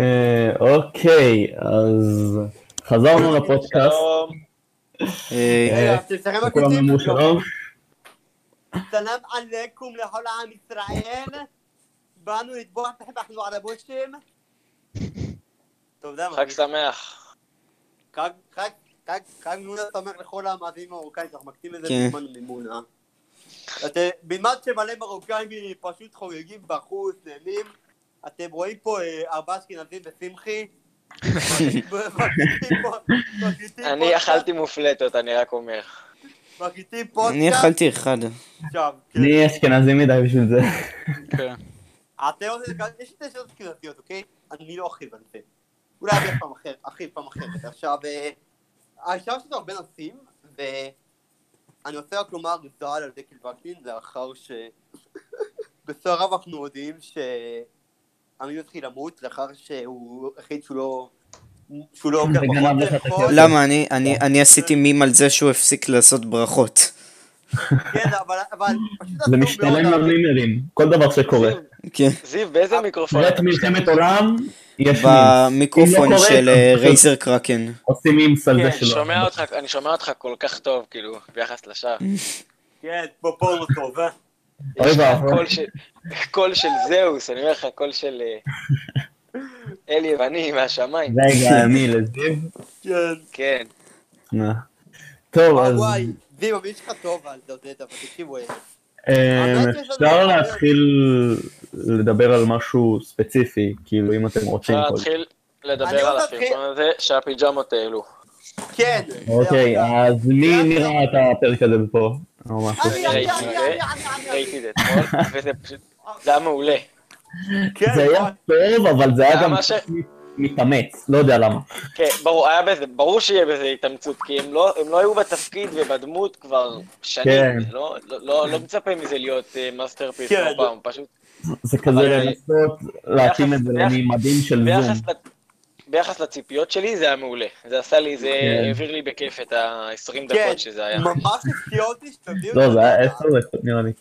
אה, אוקיי, אז חזרנו לפודקאסט, שלום. בקטעים. אמרו שלום. סלאם עליכום לכל עם ישראל. באנו לכם אנחנו ערבושים. חג שמח. חג, חג, חג, חג נונה שמח לכל המאזינים המרוקאים, שאנחנו מקטים לזה כן. בזמן מימון, אה? אתם, בלבד שמלא מרוקאים פשוט חוגגים בחוץ, נהנים. אתם רואים פה אה, ארבעה אשכנזים ושמחי. אני אכלתי מופלטות, אני רק אומר. מקליטים פודקאסט. אני אכלתי אחד. כן. אני אשכנזי מדי בשביל זה. כן. אתם רוצים, יש לי שאלות קריאתיות, אוקיי? אני לא ארחיב על זה. אולי ארחיב פעם אחרת, ארחיב פעם אחרת. עכשיו, אה, עכשיו יש לנו הרבה נושאים, ואני רוצה רק לומר גזל על דקל וקנין, לאחר ש... בסדר רב אנחנו יודעים שעמי התחיל למות, לאחר שהוא החליט שהוא לא... שהוא לא. הכסף. למה? אני- אני אני עשיתי מים על זה שהוא הפסיק לעשות ברכות. כן, אבל אבל זה משתלם מאוד, לרימרים, כל דבר שקורה. כן. זיו, באיזה מיקרופון? פרויקט אתה מלחמת? עולם, יש. במיקרופון לא של אה, רייזר קרקן. עושים מימס על כן, זה אני שלו. שומע אותך- אני שומע אותך כל כך טוב, כאילו, ביחס לשאר. כן, פה פורנו טוב, אה? יש לך. קול של- זהוס, אני אומר לך, קול של אה, אל יווני מהשמיים. רגע, מי לזיו? כן. כן. אה. טוב, אז וואי, זיו, מי שלך טוב על זה, אבל תקשיבו, אה, אה, אפשר להתחיל לדבר על משהו ספציפי, כאילו אם אתם רוצים. אפשר כל- להתחיל אני לדבר על הסרטון הזה שהפיג'מות העלו. כן. אוקיי, אז מי זה- מי ראה את הפרק הזה פה? אני, אני, אני, אני, אני, אני, ראיתי את זה אתמול, וזה פשוט, זה היה מעולה. כן, זה היה טוב, אבל זה היה גם מתאמץ, לא יודע למה. כן, ברור, היה בזה, ברור שיהיה בזה התאמצות, כי הם לא, הם לא היו בתפקיד ובדמות כבר שנים, כן. לא, לא, לא, לא מצפה מזה להיות masterpiece כן. כל פעם, פשוט זה כזה אבל- לנסות להתאים את זה למימדים של זום. ביחס, לת... ביחס לציפיות שלי זה היה מעולה, זה עשה לי, זה כן. העביר לי בכיף את ה-20 כן, דקות שזה היה. ממש הפתיע אותי שתביאו לא, זה היה זה. עשר דקות נראה לי.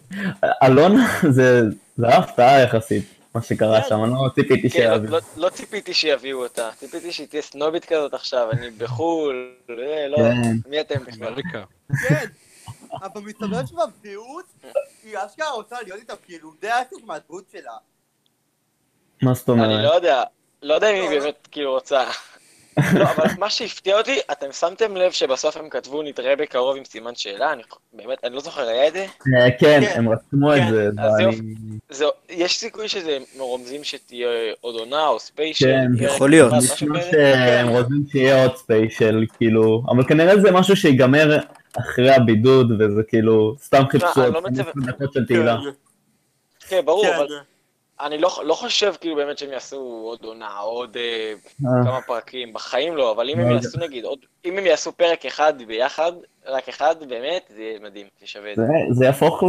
אלון, זה זה היה הפתעה יחסית, מה שקרה כן. שם, אני לא ציפיתי כן. לא, לא, לא ציפיתי שיביאו אותה, ציפיתי שהיא תהיה סנובית כזאת עכשיו, אני בחו"ל, אה, לא, כן. מי אתם בכלל? כן. אבל מסתבר שבמציאות, היא אשכרה רוצה להיות איתה, כאילו, זה ההפך מהדמות שלה. מה זאת אני אומרת? לא יודע, לא יודע אם היא לא. באמת כאילו רוצה. לא, אבל מה שהפתיע אותי, אתם שמתם לב שבסוף הם כתבו נתראה בקרוב עם סימן שאלה? אני באמת, אני לא זוכר, היה את זה? אה, כן, כן. הם רשמו את כן, זה. אז יש סיכוי שזה רומזים שתהיה עוד עונה או ספיישל? כן, יכול להיות. נשמע? שהם רוצים שיהיה עוד ספיישל, כאילו, אבל כנראה זה משהו שיגמר אחרי הבידוד, וזה כאילו, סתם חיפשו אני עוד לא מצפה- 15 דקות של תהילה. כן, ברור, כן. אבל אני לא, לא חושב כאילו באמת שהם יעשו עוד עונה, עוד אה, אה, כמה פרקים, בחיים לא, אבל אם לא הם יודע. יעשו נגיד, עוד, אם הם יעשו פרק אחד ביחד, רק אחד, באמת, זה יהיה מדהים, זה שווה את זה. זה- יהפוך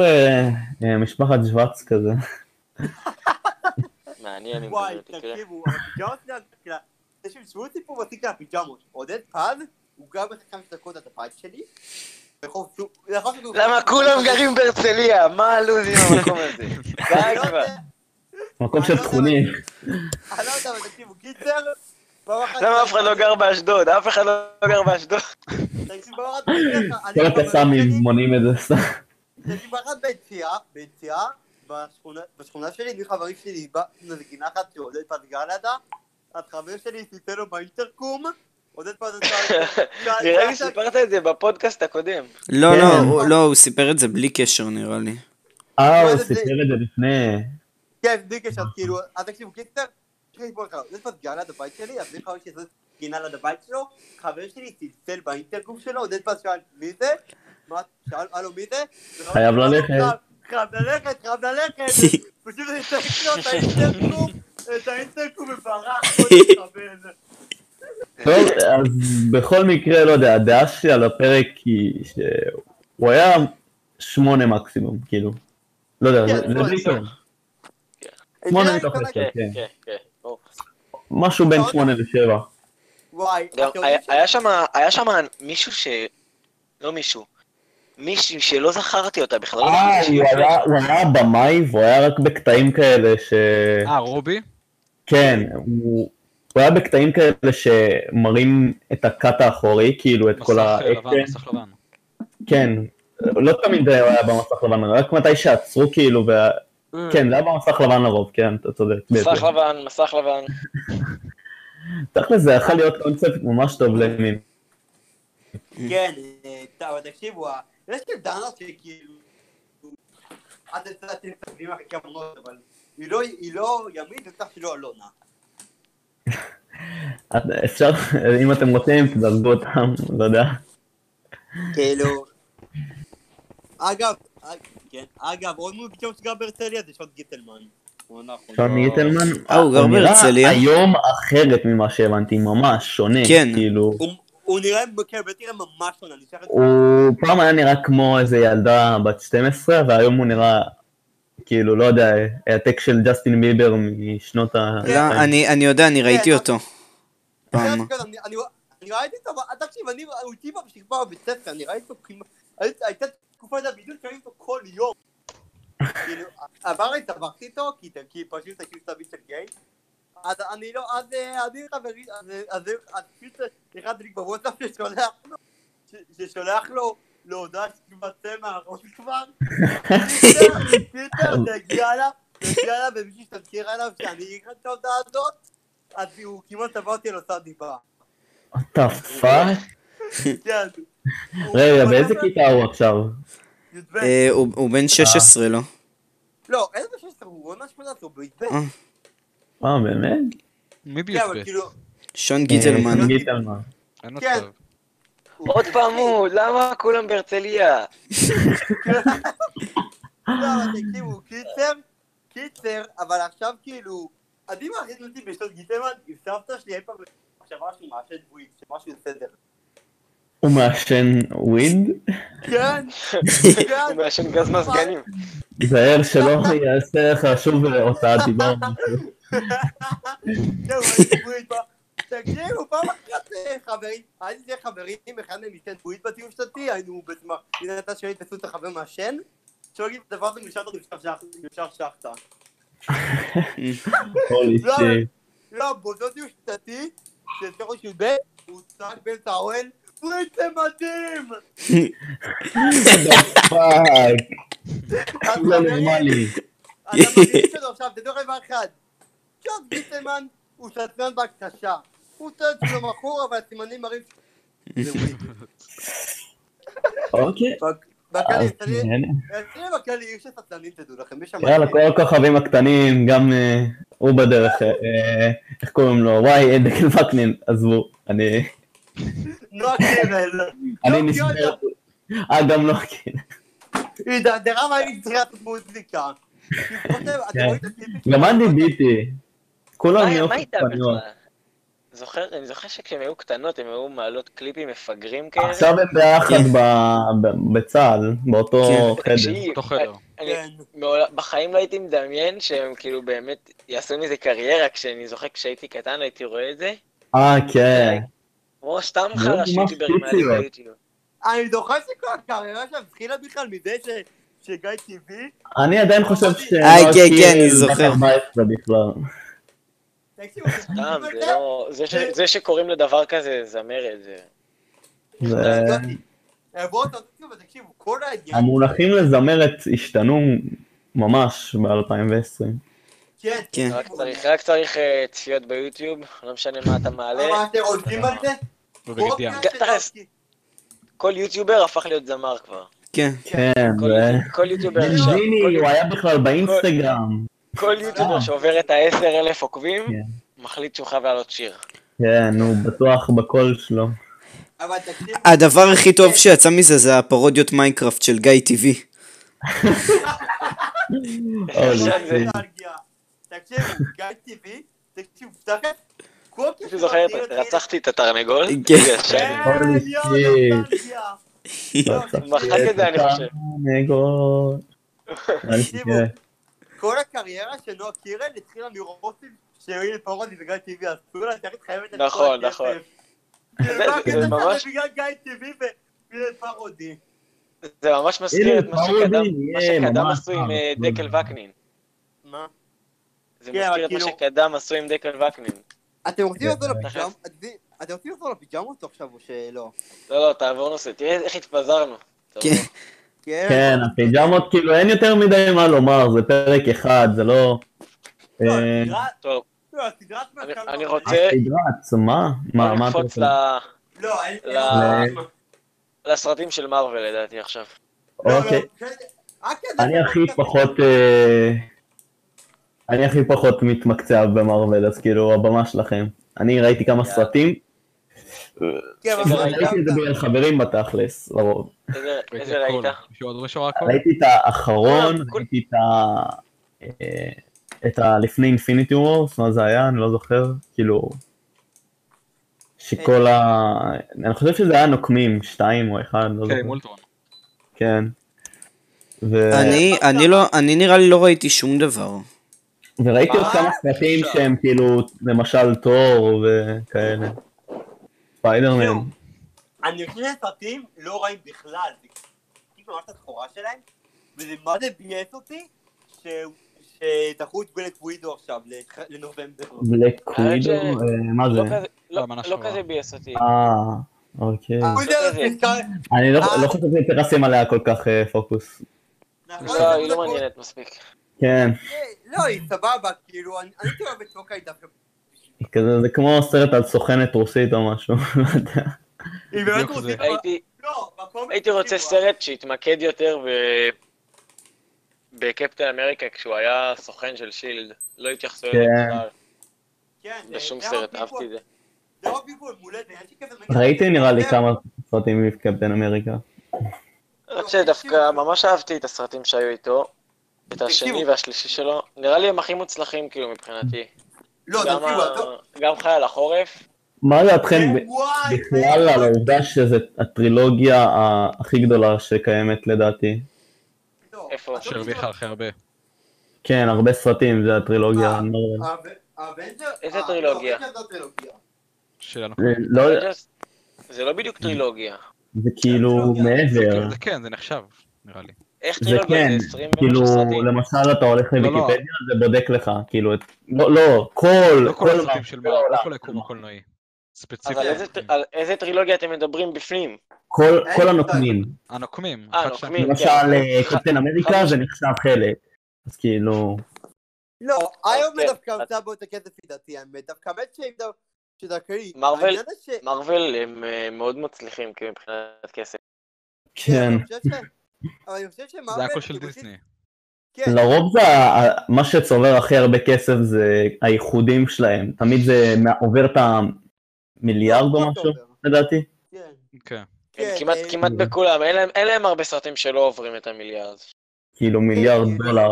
למשפחת שוורץ כזה. מעניין אם וואי, זה יקרה. תקשיבו, הפיג'מות שלה, כאילו, תקשיבו, תשמעו סיפור מצחיק על הפיג'מות. עודד פז, הוא גר בחלקם של דקות עד הבית שלי. למה כולם גרים בהרצליה? מה הלו"ז עם המקום הזה? אני די לא כבר. מקום אני של לא תכונים. אני לא יודע, אבל תקשיבו, קיצר, למה אף אחד לא גר באשדוד? אף אחד לא גר באשדוד. תקשיב, כל הקסאמים מונים את זה סתם. תקשיב, אחת ביציאה, ביציאה, בשכונה- שלי, אני חברים שלי, איזה גינה אחת שעודד פז גר לידה, אז חבר שלי סיפר לו באינטרקום, עודד עשה... נראה לי סיפרת את זה בפודקאסט הקודם. לא, כן. לא, הוא- לא, הוא סיפר את זה בלי קשר נראה לי. אה, הוא? סיפר את זה לפני. גר ליד הבית שלי, אז אני חבר שלי עושה גינה ליד הבית שלו, חבר שלי צלצל באינטרקום שלו, עודד פז שאל מי זה? מה, שאל, הלו מי זה? חייב ללכת. חייב ללכת, חייב ללכת, פשוט אני צריך לו את האינטרקום, את האינטרקום וברח, עוד מחבל. טוב, אז בכל מקרה, לא יודע, הדעה שלי על הפרק היא שהוא היה שמונה מקסימום, כאילו. לא יודע, כן, זה- בלי. טוב. שמונה מתוך כן, עשר. כן, כן. כן, כן. ברור. משהו בין שמונה לשבע. וואי, היה- שם, מישהו ש... לא מישהו. מישהי שלא זכרתי אותה בכלל. לא אה, הוא. היה- הוא היה במאי והוא היה רק בקטעים כאלה ש... אה, רובי? כן, הוא... הוא היה בקטעים כאלה שמראים את הקאט האחורי, כאילו את כל מסך האקשן. לבן, מסך לבן. כן, לא תמיד הוא היה במסך לבן, רק מתי שעצרו כאילו. כן, זה היה במסך לבן לרוב, כן, אתה צודק. מסך. לבן, מסך לבן. תכל'ס זה יכול להיות קונספט ממש טוב לימים. כן, אה, טוב, תקשיבו, ה- יש כאן דנה שכאילו... עד אתם מסתכלים אחרי כמה אבל היא לא- לא ימין, ובטח שהיא לא אלונה. אפשר, אם אתם רוצים, תדרגו אותם, לא יודע. כאילו... אגב, אג- כן, אגב, עוד פתאום שגר בהרצליה זה שון גיטלמן. שון גיטלמן, אה, הוא גר בהרצליה? היום אחרת ממה שהבנתי, ממש שונה. כן. כאילו, הוא- נראה, כן, באמת נראה ממש שונה, אני אשלח את זה. הוא פעם היה נראה כמו איזה ילדה בת 12, והיום הוא נראה, כאילו, לא יודע, העתק של ג'סטין ביבר משנות ה... לא, אני אני יודע, אני ראיתי כן, אותו. פעם. כן, אני- ראיתי אותו, תקשיב, אני, הוא איתי בשכבה בבית ספר, אני ראיתי אותו היית- הייתה של בדיוק שראיתי אותו כל יום. כאילו, עבר התעברתי איתו, כי פשוט את הביט של גיי. אז אני לא, אז אה, אני חברי, אז אז- אז פשוט אחד לי בוואטסאפ ששולח לו, ששולח לו להודעה שתמצא מהראש כבר. פיטר, תגיע אליו, תגיע אליו, ומישהו שתזכיר עליו שאני אקרא את ההודעה הזאת, אז הוא כמעט תבע אותי על אותה דיבה. The fuck? רגע, באיזה כיתה הוא עכשיו? י"ב. אה, הוא בן 16, לא? לא, איזה בשש עשרה, הוא עונה שמונה עשרה, הוא בי"ב. אה. אה, באמת? מי כן, בי"ב? כאילו, שון גיטלמן. אה, גיטלמן. אין כן. עוד פעם הוא, למה כולם בהרצליה? לא, תקשיבו, קיצר, קיצר, אבל עכשיו כאילו, אני מאחד אותי בשנות גיטלמן עם סבתא שלי אי פעם מחשבה שהוא מעשן וויד, שמשהו בסדר. הוא מעשן וויד? כן, כן. הוא מעשן גז מזגנים. תיזהר שלא יעשה לך שוב הוצאת דיבר. תקשיבו, פעם אחת אה, חברים, הייתי שני חברים, אחד מהם ייתן וויד בטיול שנתי, היינו בעצם, הנה אתה שואל, תעשו את החבר מעשן, שואלים את הדבר הזה, אותו נשאר שחטה. לא, שיט. לא, באותו טיול שנתי, של שורש י"ב, הוא צעק באמצע האוהל, זה מדהים! fuck, לא נורמלי. אז המדהים שלו עכשיו, תדעו לכם דבר אחד, ג'ון ביטלמן הוא סטלן בהכחשה. הוא טוען שהוא לא מכור, אבל הסימנים מראים זה weed. אוקיי. בכללי, אז תראי, הנה. תראי בכללי, יש את הסטלנים, תדעו לכם, יש שם... יאללה, כל הכוכבים הקטנים, גם אה, הוא בדרך, אה, אה, איך קוראים לו? וואי, דקל וקנין, עזבו, אני נועה קירל. אני לא. יאללה. אה, גם לא, כן. היא הידרדרה מהי צריכה לעשות מוזיקה. גם? אנדי ביטי. כולם נהיו חוצפניות. בכלל? זוכר, אני זוכר שכשהן היו קטנות הן היו מעלות קליפים מפגרים כאלה. עכשיו הם ביחד כן. ב- ב- בצה"ל, באותו כן. חדר. אני כן. בחיים לא הייתי מדמיין שהם כאילו באמת יעשו מזה קריירה, כשאני זוכר כשהייתי קטן הייתי רואה את זה. אה, כן. כמו סתם ממש יוטיוברים מעלים פיציות. ביוטיוב. אני זוכר שכל הקריירה שלהם התחילה בכלל מזה ש- שגיא טבעי, אני עדיין חושב ש... אה, כן, כן, אני זוכר. 14 בכלל. תקשיבו, אתם סתם, זה את לא... זה שקוראים לדבר כזה זמרת, זה... אה, המונחים לזמרת השתנו ממש ב-2020. כן, כן. רק צריך- אה, צפיות ביוטיוב, לא משנה מה אתה מעלה. מה אתם רוצים על זה? כל יוטיובר הפך להיות זמר כבר. כן. כן, כל- יוטיובר עכשיו, כל- הוא היה בכלל באינסטגרם. כל יוטיובר שעובר את ה-10 אלף עוקבים, כן. מחליט שהוא חייב לעלות שיר. כן, הוא בטוח בקול שלו. הדבר הכי טוב שיצא מזה זה הפרודיות מיינקראפט של גיא טיווי. תקשיבו, גיא טיווי, תקשיבו, תכף, כל מישהו זוכר, רצחתי את התרנגול? כן. כן. מחק את זה, אני חושב. תרנגול. כל הקריירה של נועה קירל התחילה מרוסים שהיו פרודי וגיא טבעי עשו לה, תכף חייבת את כל נכון, הכסף. נכון. כאילו, זה- ממש- בגלל גיא טבעי ובגלל פרודי. זה ממש מזכיר את מה שקדם עשו עם דקל וקנין. מה? זה מזכיר את מה שקדם עשו עם דקל וקנין. אתם רוצים לחזור. לפיג'מות? אתם רוצים לחזור לפיג'מות עכשיו או שלא? לא, לא, תעבור נושא, תראה איך התפזרנו. כן. כן. כן, הפיג'מות, כאילו, אין יותר מדי מה לומר, זה פרק אחד, זה לא... לא, אה, הסדרה- טוב, לא, הסדרה עצמה אני- רוצה- סדרת, מה? מה, מה אתה רוצה? לא, לסרטים של מארוול לדעתי עכשיו. לא, לא, אוקיי. כזה- אני הכי פחות... אני הכי פחות מתמקצע במרוויל, אז כאילו, הבמה שלכם. אני ראיתי כמה. סרטים, כן, בוא ראיתי את זה. בגלל חברים בתכלס, לרוב. איזה- ראית? ראיתי את האחרון, ראיתי את ה... אה, את ה... לפני אינפיניטי וורס, מה זה היה? אני לא זוכר. כאילו... שכל ה... אני חושב שזה היה נוקמים, שתיים או אחד, לא כן, זוכר. כן. אני, אני לא, אני נראה לי לא ראיתי שום דבר. וראיתי עוד מה? כמה סרטים שהם כאילו, למשל תור וכאלה. ספיידרמן. אני חושב שהסרטים לא רעים בכלל, זה כאילו ממש הסחורה שלהם, וזה מה זה ביאס אותי, שדחו את גולק ווידו עכשיו לנובמבר. בלק ווידו, אה, מה לא זה? כזה- לא- לא, לא. כזה ביאס אותי. אה, אוקיי. אני לא אה. לא חושב לשים עליה כל כך אה, פוקוס. נכון, לא, היא זה לא מעניינת מספיק. כן. לא, היא סבבה, כאילו, אני אני הייתי אוהב את טוקאי דווקא. כזה, זה כמו סרט על סוכנת רוסית או משהו. לא יודע. היא באמת. הייתי לא, הייתי רוצה כאילו, סרט שיתמקד יותר. בקפטן אמריקה כשהוא היה סוכן של שילד. לא התייחסו אליו כן. בכלל כן, בשום סרט, אהבתי את זה. ראיתי נראה לי כמה סרטים מקפטן אמריקה. למרות שדווקא ממש אהבתי את הסרטים שהיו איתו. את השני. והשלישי שלו. נראה לי הם הכי מוצלחים כאילו מבחינתי. לא, גם תקשיבו. גם חייל החורף. מה דעתכם בכלל על העובדה שזו הטרילוגיה הכי גדולה שקיימת לדעתי? לא, איפה? אתה שהרוויחה הכי הרבה. כן, הרבה סרטים זה הטרילוגיה. אה, לא האבנג'ר... איזה אה, טרילוגיה? לא. שלנו. זה לא לא בדיוק טרילוגיה. זה כאילו מעבר. זה כן, זה נחשב, נראה לי. איך זה טרילוגיה? כן, זה 20 כאילו, סרטים. למשל אתה הולך לא, לא. לוויקיפדיה, זה בודק לך, כאילו, את- לא, לא, כל, לא כל כל הסרטים של מה, לא. כל היקום הקולנועי. ספציפית. אבל איזה על איזה טרילוגיה אתם מדברים בפנים? כל אין כל לי הנוקמים. הנוקמים. אה, אחד, שתיים, נוקמים. למשל, כן. אה, ח- קפטן אמריקה זה נחשב חלק. אז כאילו, לא, מן כן. דווקא עושה בו יותר כסף לדעתי, האמת. דווקא האמת שהם דו- שדווקא... מארוול- העניין זה ש- מארוול הם אה, מאוד מצליחים כאילו מבחינת כסף. כן. חושב אבל אני חושב שמארוול... זה הכל של דיסני. כן, לרוב זה, מה שצובר הכי הרבה כסף זה האיחודים שלהם. תמיד זה עובר את המיליארד או לא, משהו, לדעתי. כן. כן. כן, כמעט אה, כמעט בכולם, אין להם- אין להם הרבה סרטים שלא עוברים את המיליארד. כאילו מיליארד כן. דולר.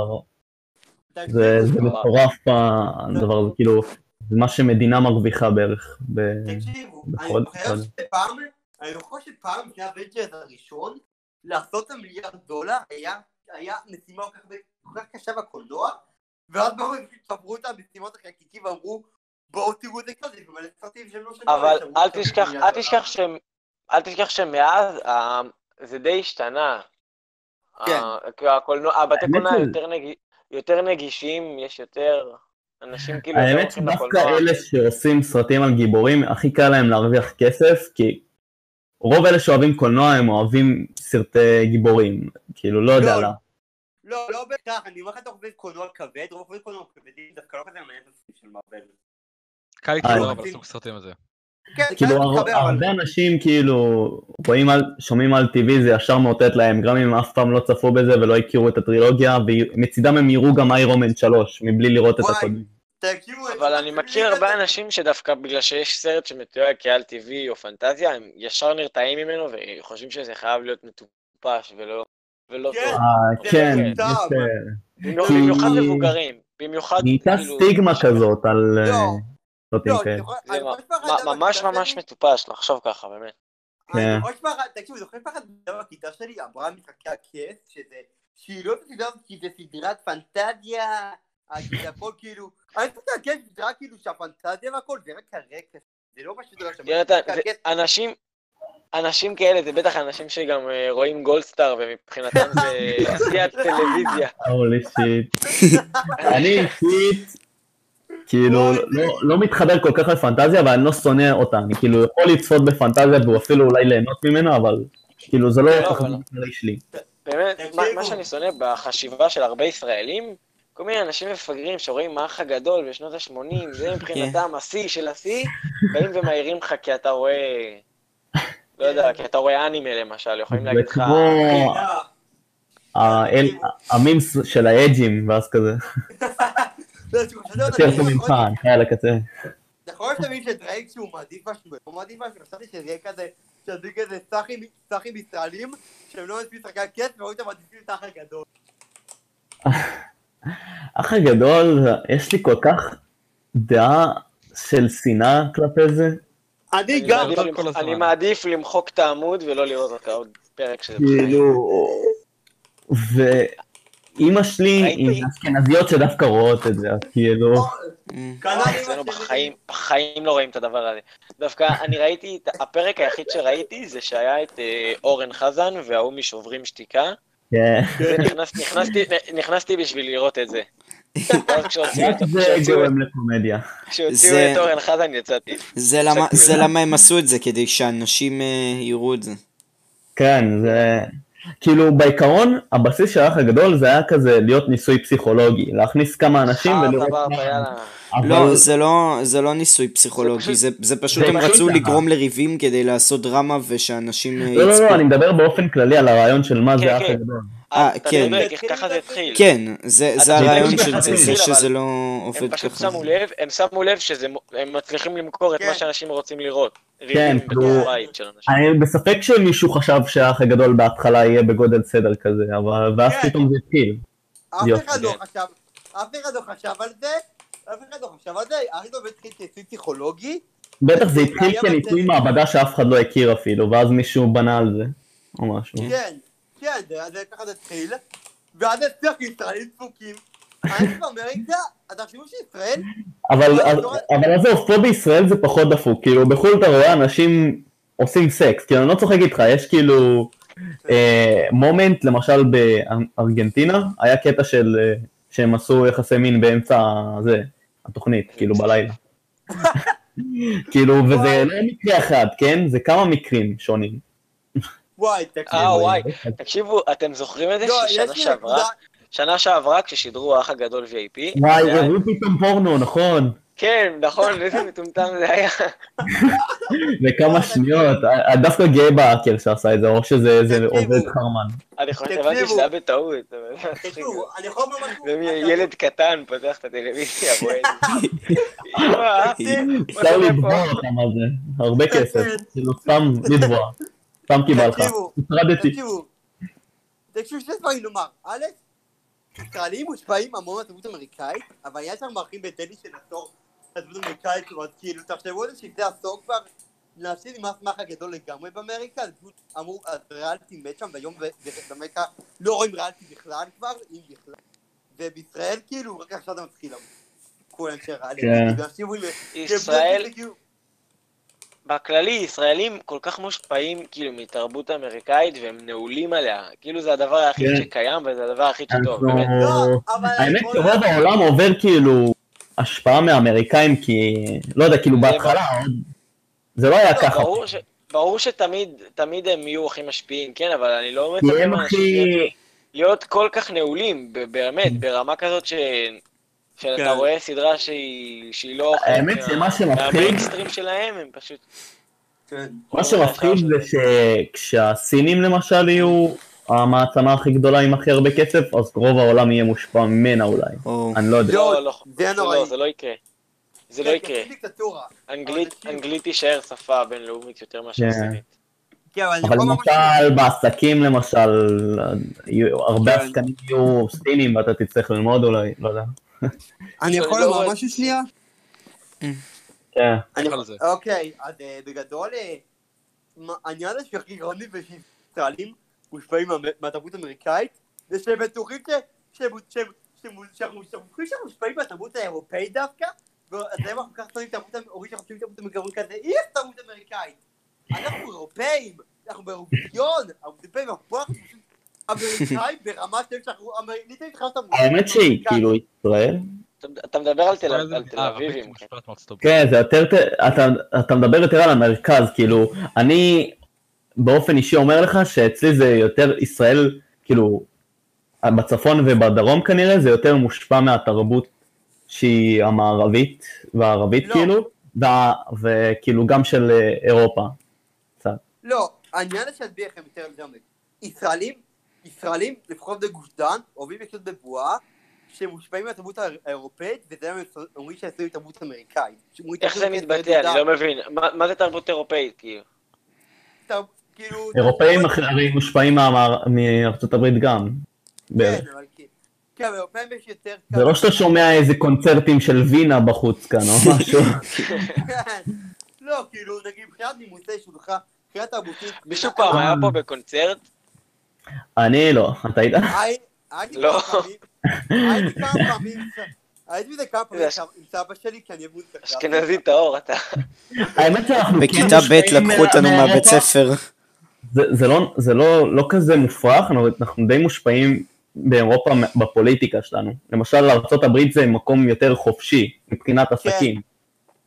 תקשיבו, זה זה. מטורף הדבר הזה, כאילו, זה מה שמדינה מרוויחה בערך. ב- תקשיבו, אני זוכר שפעם, אני זוכר שפעם לפני האבנג'רס הראשון, לעשות את המיליארד דולר היה היה משימה כל כך- כל כך קשה בקולנוע, ואז באו שברו את המשימות החלקיקי ואמרו בואו תראו את זה כזה, ומלא סרטים שהם לא שלנו. אבל אל תשכח, אל. תשכח שהם, אל תשכח שמאז אה, זה די השתנה. כן. אה, הקולנוע, הבתי האמת קולנוע יותר נג- יותר נגישים, יש יותר אנשים כאילו האמת שדווקא. אלה שעושים סרטים על גיבורים, הכי קל להם להרוויח כסף, כי רוב אלה שאוהבים קולנוע הם אוהבים סרטי גיבורים. כאילו, לא יודע לא, למה. לא, לא בהכרח, אני אומר לך אתה חושב קולנוע כבד, רוב חושבים קולנוע כבדים דווקא לא כזה מעניין את הסרטים של מארוול. קל אה, להתחבר לא. אבל הסוג סרטים הזה. כן, זה כאילו, הר- מתחבר, אבל- הרבה אנשים כאילו רואים על, שומעים על TV זה ישר מאותת להם, גם אם אף פעם לא צפו בזה ולא הכירו את הטרילוגיה, ומצידם הם יראו גם איירומן 3, מבלי לראות את וואי, תקשיבו, אבל אני מכיר הרבה אנשים שדווקא בגלל שיש סרט שמתואר כעל טבעי או פנטזיה, הם ישר נרתעים ממנו וחושבים שזה חייב להיות מטופש ולא ולא כן. טוב. אה, כן, במיוחד- מבוגרים. במיוחד נהייתה כאילו... סטיגמה כזאת על אה, לא. לא, ממש ממש? מטופש לחשוב ככה, באמת. כן. לספר לך, תקשיבו, זוכרים פעם אחת בגלל בכיתה שלי אמרה משחקי הכס, שזה, שהיא לא הזאת כי זה סדרת פנטזיה, הכל כאילו, אני חושב שהכס זה סדרה כאילו שהפנטזיה והכל זה רק הרקע, זה לא משהו דבר שם. יונתן, זה- אנשים... אנשים כאלה זה בטח אנשים שגם אה, רואים גולדסטאר ומבחינתם זה עשיית טלוויזיה. הולי שיט. אני אישית, כאילו, לא- לא מתחבר כל כך לפנטזיה, אבל אני לא שונא אותה, אני כאילו יכול לצפות בפנטזיה ואפילו אולי ליהנות ממנו, אבל כאילו זה לא לא, כל כך אבל- בכללי שלי. באמת, מה-. מה שאני שונא בחשיבה של הרבה ישראלים, כל מיני אנשים מפגרים שרואים האח הגדול בשנות ה-80, זה מבחינתם השיא של השיא, באים ומעירים לך כי אתה רואה, לא יודע, כי אתה רואה אנימה למשל, יכולים להגיד לך, המימס של האג'ים, ואז כזה, לא, יותר טוב ממך, חייב לקצה. יכול שתבין שדרייק שהוא מעדיף משהו, הוא מעדיף משהו, חשבתי שזה יהיה כזה, שזה כזה סאחים ישראלים, שהם לא מספיק שחקן כיף, ורואים אותם מעדיפים את האח הגדול. אח הגדול, יש לי כל כך דעה של שנאה כלפי זה, אני גם. אני מעדיף למחוק את העמוד ולא לראות אותך עוד פרק שזה כאילו, ואימא שלי היא אשכנזיות שדווקא רואות את זה, כאילו, אמ, כנ"ל וואי, אמא אצלנו שלי. בחיים, בחיים לא רואים את הדבר הזה. דווקא אני ראיתי, הפרק היחיד שראיתי זה שהיה את אה, אורן חזן וההוא משוברים שתיקה. כן, נכנסתי- בשביל לראות את זה. זה כשהוציאו- גורם לקומדיה. כשהוציאו זה- את אורן חזן יצאתי. זה למה- הם עשו את זה, כדי שאנשים אה, יראו את זה. כן, זה... כאילו בעיקרון הבסיס של האח הגדול זה היה כזה להיות ניסוי פסיכולוגי, להכניס כמה אנשים חרטה ולראות. אבל לא, זה לא, זה לא ניסוי זה פסיכולוגי, פשוט- זה, זה פשוט זה הם פשוט רצו ככה. לגרום לריבים כדי לעשות דרמה ושאנשים אה, לא, לא, לא, אני מדבר באופן כללי על הרעיון של מה כן, זה האח כן. הגדול. אה, אתה כן. ככה זה התחיל. כן, זה, זה הרעיון של זה זה, זה שזה אבל לא הם עובד פשוט ככה. שמו לב, הם שמו לב שהם מצליחים למכור את כן. מה שאנשים רוצים לראות. כן, כאילו-. אני בספק שמישהו חשב שהאח הגדול בהתחלה יהיה בגודל סדר כזה, אבל ואז כן. פתאום זה התחיל. אף יופי. אחד לא כן. חשב, אף אחד לא חשב על זה, אף אחד לא חשב על זה, הגדול התחיל כניסוי פסיכולוגי, בטח זה התחיל כניסוי. מעבדה שאף אחד לא הכיר אפילו, ואז מישהו בנה על זה, או משהו. כן, כן, זה- זה ככה זה התחיל, ואז הצליח ישראלים דפוקים. אני באמריקה, אתה חושבים שישראל, אבל אז- עזוב, פה בישראל זה פחות דפוק, כאילו בחו"ל אתה רואה אנשים עושים סקס, כאילו אני לא צוחק איתך, יש כאילו אה, מומנט, למשל בארגנטינה, היה קטע של אה, שהם עשו יחסי מין באמצע זה, התוכנית, כאילו בלילה. כאילו, וזה לא מקרה אחד, כן? זה כמה מקרים שונים. וואי, אה, וואי. תקשיבו, אתם זוכרים את זה לא, ששנה שעברה, שנה שעברה כששידרו האח הגדול VIP, וואי, הראו פתאום פורנו, נכון? כן, נכון, איזה מטומטם זה היה. בכמה שניות, אני דווקא גאה באקר שעשה את זה, או שזה. עובד חרמן. אני חושב, שזה היה בטעות. תקשיבו, אני יכול לומר משהו, וילד קטן פותח את הטלוויזיה. אמא, אפשר לתבוע? אותם על זה, הרבה כסף. כאילו סתם לתבוע, סתם קיבלת, הטרדתי. תקשיבו, תקשיבו שני דברים לומר, א', ישראלים מושפעים המון מהתרבות האמריקאית, אבל העניין שאנחנו מארחים בטדי של עשור התרבות האמריקאית, זאת אומרת, כאילו, תחשבו על זה שזה עשור כבר, להפסיד עם האח הגדול לגמרי באמריקה, זה פשוט אמרו, אז ריאליטי מת שם, והיום באמריקה לא רואים ריאליטי בכלל כבר, אם בכלל, ובישראל כאילו, רק עכשיו זה מתחיל, כולם של ריאליטי, כן. אומרים, ישראל, כאילו, בכללי, ישראלים כל כך מושפעים כאילו מתרבות אמריקאית והם נעולים עליה. כאילו זה הדבר היחיד כן. שקיים וזה הדבר שטוב. אנחנו- באמת. לא. האמת שרוב העולם עובר כאילו השפעה מהאמריקאים, כי לא יודע, כאילו זה בהתחלה זה לא היה לא, ככה, ברור ש- ברור שתמיד תמיד הם יהיו הכי משפיעים, כן, אבל אני לא מצפה הכי... להיות- להיות כל כך נעולים, באמת, ברמה כזאת ש... שאתה כן. רואה סדרה שהיא שהיא לא... האמת מה- שמה שמפחיד, מהמיינסטרים שלהם, הם פשוט... כן. מה שמפחיד זה שכשהסינים למשל יהיו המעצמה הכי גדולה עם הכי הרבה כסף, אז רוב העולם יהיה מושפע ממנה אולי, או, אני לא יודע. לא, לא, זה נוראי. לא, זה לא יקרה. זה לא כן, יקרה. כן, דיקטטורה. אנגלית, תישאר שפה בינלאומית יותר מאשר כן. סינית. כן, אבל. למשל בעסקים למשל, הרבה כן. עסקנים יהיו סינים ואתה תצטרך ללמוד אולי, לא יודע. אני יכול לא לומר משהו שנייה? כן. אוקיי, אז אה, בגדול, אה, העניין הזה שהכי גרמי ושישראלים מושפעים מה- מהתרבות האמריקאית, זה שהם בטוחים שאנחנו מושפעים מהתרבות האירופאית דווקא, ואז להם אנחנו כל כך שונאים תרבות אומרים שאנחנו שונאים תרבות אמריקאית כזה, אי תרבות אמריקאית. אנחנו אירופאים, אנחנו באירוויזיון, אנחנו אירופאים, אנחנו פה אנחנו אמריקאים ברמה של שאנחנו, האמת שהיא. כאילו ישראל, אתה- מדבר על תל אה, אביבים. כן. זה יותר, אתה מדבר יותר על המרכז, כאילו, אני באופן אישי אומר לך שאצלי זה יותר ישראל, כאילו, בצפון ובדרום כנראה, זה יותר מושפע מהתרבות שהיא המערבית והערבית, לא. כאילו, וה- וכאילו גם של אה, אירופה. קצת. לא, העניין הזה שאסביר לכם יותר לעומק. ישראלים, ישראלים, לפחות בגוש דן, אוהבים לחיות בבועה שמושפעים מהתרבות האיר- האירופאית, וזה הם אומרים שהישראלים תרבות אמריקאית. שאומרים, איך זה מתבטא? אני לא מבין. מה מה זה תרבות אירופאית, כאילו? כאילו... אירופאים אחרים מושפעים מארצות הברית גם. כן, אבל כן. כן, אבל אירופאים יש יותר... זה לא שאתה שומע איזה קונצרטים של וינה בחוץ כאן או משהו. כן. לא, כאילו, נגיד, מבחינת נימוסי שולחה, מבחינת תרבותית... מישהו פעם היה פה בקונצרט? אני לא, אתה היית? הייתי לא. כמה פעמים, הייתי כמה פעמים, הייתי בזה כמה פעמים עם סבא שלי, כי אני אוהב מוזיקה. אשכנזי טהור אתה. האמת שאנחנו כן בכיתה ב' מושפעים לקחו אותנו מה- מהבית. ספר. זה, זה, לא, זה לא, לא כזה מופרך, אנחנו, אנחנו די מושפעים באירופה בפוליטיקה שלנו. למשל, ארה"ב זה מקום יותר חופשי מבחינת עסקים,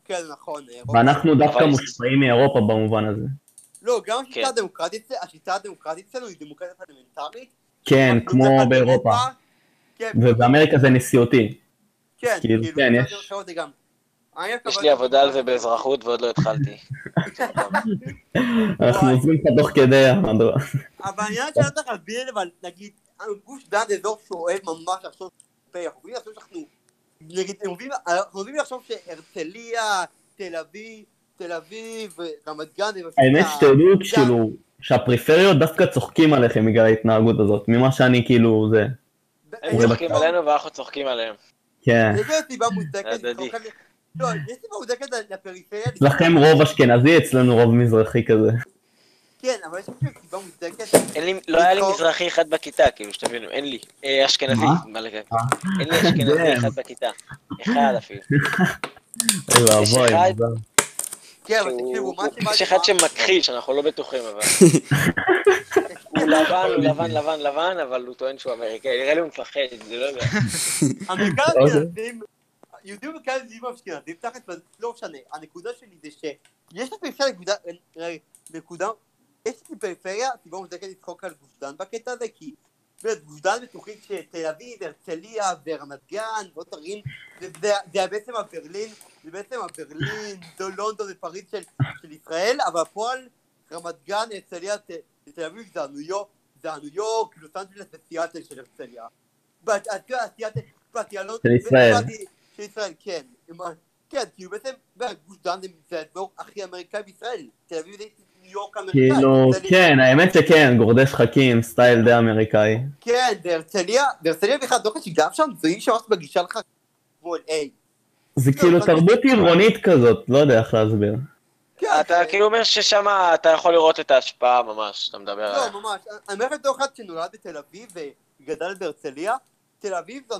כן, נכון. אירופה. ואנחנו דווקא מושפעים מאירופה במובן הזה. לא, גם השיטה כן. הדמוקרטית, השיטה הדמוקרטית אצלנו היא דמוקרטיה פרלמנטרית. כן, כמו באירופה. כן, ובאמריקה זה נשיאותי. כן, כאילו, כאילו, כן, יש- יש לי עבודה על זה באזרחות ועוד לא התחלתי. אנחנו עוזרים לך תוך כדי המהדורה. אבל העניין שאני לא צריך להסביר, אבל נגיד, גוש דן זה אזור שאוהב ממש לחשוב אירופאי, אנחנו אוהבים לחשוב שאנחנו, נגיד, אנחנו אוהבים לחשוב שהרצליה, תל אביב, תל אביב, רמת גן, זה האמת שתדעו, זה- כאילו, שהפריפריות דווקא צוחקים עליכם בגלל ההתנהגות הזאת, ממה שאני כאילו, זה, הם זה צוחקים עלינו ואנחנו צוחקים עליהם. כן. לזה סיבה מוצדקת, לא, יש סיבה מוצדקת לפריפריה, אצלכם רוב אשכנזי, אצלנו רוב מזרחי כזה. כן, אבל יש לזה סיבה מוצדקת, אין לי, לא היה לי. מזרחי אחד בכיתה, כאילו, שתבינו, אין לי. אה, אשכנזי, מה? לגבי? אין לי אשכנזי. אחד בכיתה. אחד אפילו. אוי ואבוי. כן, יש אחד שמכחיש, אנחנו לא בטוחים, אבל... הוא לבן, הוא לבן, לבן, לבן, אבל הוא טוען שהוא אמריקאי. נראה לי הוא מפחד, זה לא יודע. המרכז יהודים מרכז האשכנזים האשכנזים, תחת, לא משנה, הנקודה שלי זה שיש לפריפריה נקודה, אה, נקודה, יש לפריפריה סיבה מוצדקת לצחוק על גוש דן בקטע הזה, כי גוש דן בטוחים שתל אביב, הרצליה ורמת גן ועוד ערים, זה- זה זה בעצם הברלין, זה בעצם הברלין, זו לונדון ופריז של של ישראל, אבל בפועל רמת גן, הרצליה, תל אביב זה הניו יורק, זה הניו יורק, לוס אנג'לס וסיאטל של הרצליה. של ישראל. באתי- של ישראל, כן. כן, כאילו בעצם, גוש דן זה- זה האזור הכי אמריקאי בישראל. תל אביב זה ניו יורק אמריקאי. כאילו, כן, האמת שכן, גורדי שחקים, סטייל די אמריקאי. כן, בהרצליה, בהרצליה בכלל, דוקא שגם שם, זוהים שממש מגישה לך כמו היי. זה לא, כאילו אבל- תרבות עירונית כזאת, לא יודע איך להסביר. כן, אתה זה- כאילו אומר ששם אתה יכול לראות את ההשפעה ממש, אתה מדבר עליה. לא, ממש. אני אומר בתור אחד שנולד בתל אביב וגדל בהרצליה, תל אביב זה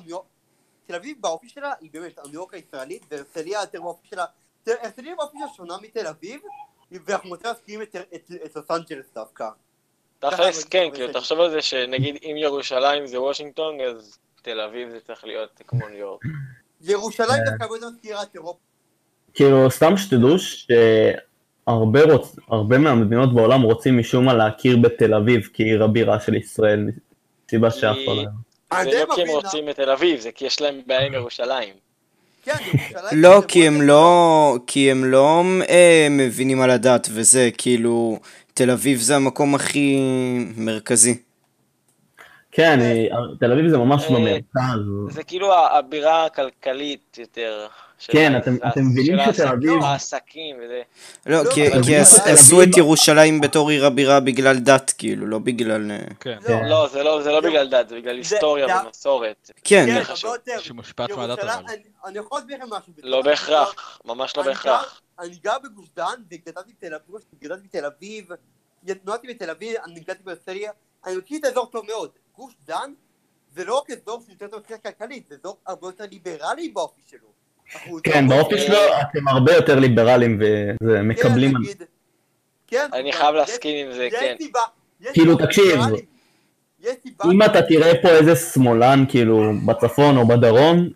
תל אביב באופי שלה היא באמת הניו יורק הישראלית, והרצליה יותר באופי שלה, הרצליה באופי שלה שונה מתל אביב, ואנחנו רוצים להסכים את- את את לוס אנג'לס דווקא. תכלס, כן, כאילו, תחשוב על זה שנגיד אם ירושלים זה וושינגטון, אז תל אביב זה צריך להיות כמו ניו יורק. ירושלים כן. דווקא הרבה יותר את אירופה. כאילו, סתם שתדעו שהרבה רוצ... הרבה מהמדינות בעולם רוצים משום מה להכיר בתל אביב כעיר הבירה של ישראל, סיבה שאף. אני זה די לא כי הם רוצים את תל אביב, זה כי יש להם בעיה עם ירושלים. כן. לא, זה כי הם לא, כי הם לא אה, מבינים על הדת וזה, כאילו, תל אביב זה המקום הכי מרכזי. כן, תל אביב זה ממש אה, במרכז. זה כאילו הבירה הכלכלית יותר. של כן, אתם- של מבינים של שתל אביב- העסקים וזה. לא, לא, כי, עשו את ירושלים בתור עיר הבירה בגלל דת, כאילו, לא בגלל... אה, כן. לא, זה לא זה לא לא. בגלל דת, זה בגלל היסטוריה ומסורת. כן, כן. שמושפעת מהדת אבל. אני- יכול להסביר לכם משהו. לא בהכרח, ממש לא בהכרח. אני גר בגוש דן וגדלתי בתל אביב, נולדתי בתל אביב, אני גדלתי בהרצליה, אני מכיר את האזור טוב מאוד. גוש דן זה לא רק אזור שהוא יותר טוב מבחינה כלכלית, זה אזור הרבה יותר ליברלי באופי שלו. כן, באופי שלו אתם הרבה יותר ליברלים וזה מקבלים... כן, נגיד- כן, אני חייב להסכים עם זה, כן. כאילו, תקשיב. אם אתה תראה פה איזה שמאלן כאילו בצפון או בדרום,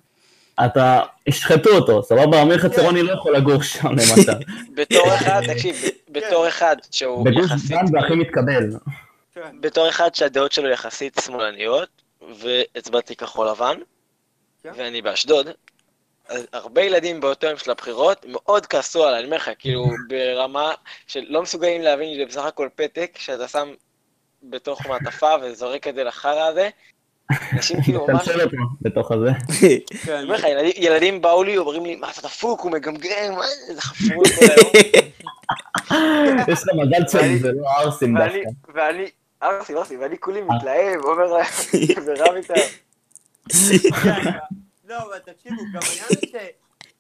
אתה, ישחטו אותו, סבבה? אמיר חצרוני לא יכול לגור שם למשל. בתור אחד, תקשיב, בתור אחד שהוא בגוש יחסית, דן זה הכי מתקבל. כן, בתור אחד שהדעות שלו יחסית שמאלניות, והצבעתי כחול לבן, כן. ואני באשדוד, הרבה ילדים באותו יום של הבחירות מאוד כעסו עליי, אני אומר לך, כאילו ברמה של לא מסוגלים להבין שזה בסך הכל פתק שאתה שם בתוך מעטפה וזורק את זה לחרא הזה. אנשים כאילו ממש, תנשל אותו בתוך הזה. כן. אני אומר לך, ילדים- באו לי, אומרים לי, מה אתה דפוק, הוא מגמגם, מה זה, זה חפרו כל היום. יש לך מזל שזה לא ערסים ואני, דווקא. ואני, ארסי, ארסי, ואני כולי מתלהב, אומר להם, ורב איתם. לא, אבל תקשיבו, גם העניין זה ש...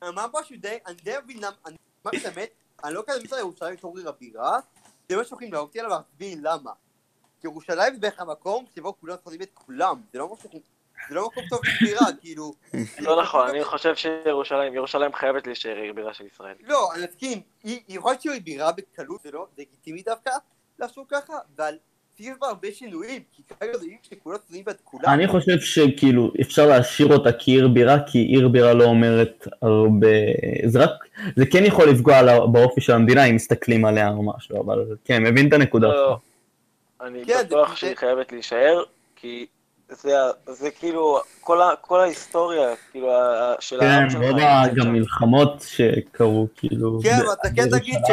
אמר משהו די, אני די מבין למה, אני מה את האמת, אני לא כזה מצטער ירושלים עיר הבירה, זה מה שהולכים להוציא עליו להסביר למה. כי ירושלים זה בערך המקום שבו כולם שונאים את כולם, זה לא משהו, זה לא מקום טוב לבירה, כאילו... לא נכון, אני חושב שירושלים, ירושלים חייבת להישאר עיר בירה של ישראל. לא, אני מסכים, היא יכולה להיות בירה בקלות, זה לא, זה לגיטימי דווקא לעשות ככה, אבל בה הרבה שינויים, כי כרגע זה עיר שכולם שונאים את כולם. אני חושב שכאילו אפשר להשאיר אותה כעיר בירה, כי עיר בירה לא אומרת הרבה... זה רק... זה כן יכול לפגוע באופי של המדינה אם מסתכלים עליה או משהו, אבל כן, מבין את הנקודה. לא, אני כן, בטוח זה- שהיא חייבת להישאר, כי זה, זה כאילו, כל, ה, כל ההיסטוריה, כאילו, של העם כן, שלך. נמצאת גם. מלחמות שקרו, כאילו... כן, אתה כן תגיד ש-.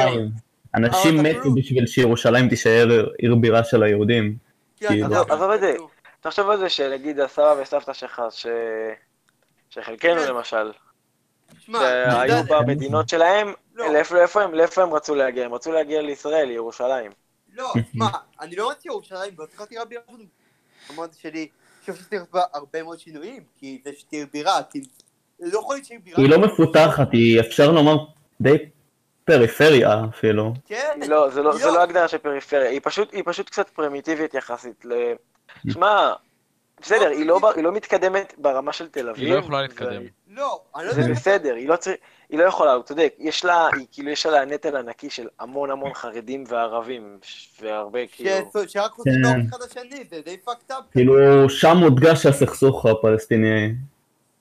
אנשים אבל מתו בשביל שירושלים תישאר עיר בירה של היהודים. כן, כאילו. עזוב את זה. תחשוב על זה שנגיד הסבא וסבתא שלך, ש... שחלקנו כן. למשל, שהיו במדינות שלהם, לא. לאיפה הם רצו להגיע? הם רצו להגיע לישראל, לירושלים. לא, שמע, אני לא מציע ירושלים, לא צריכה תהיה בירה הזאת. אמרתי שלי, חושב שצריך בה הרבה מאוד שינויים, כי זה שתהיה בירה, כי לא יכול להיות שהיא בירה. היא לא מפותחת, היא אפשר לומר די פריפריה אפילו. כן, לא, זה לא, זה לא הגדרה של פריפריה, היא פשוט, היא פשוט קצת פרימיטיבית יחסית ל... שמע, בסדר, היא לא, ב- היא לא מתקדמת ברמה של תל אביב. היא לא יכולה להתקדם. לא, אני לא זה יודע. בסדר, היא לא צריכה, היא לא יכולה, הוא צודק, יש לה, היא כאילו יש עליה נטל ענקי של המון המון חרדים וערבים, ש- והרבה כאילו... ש- שרק רוצים. לאהוב אחד לשני, זה די fucked up. כאילו, שם מודגש הסכסוך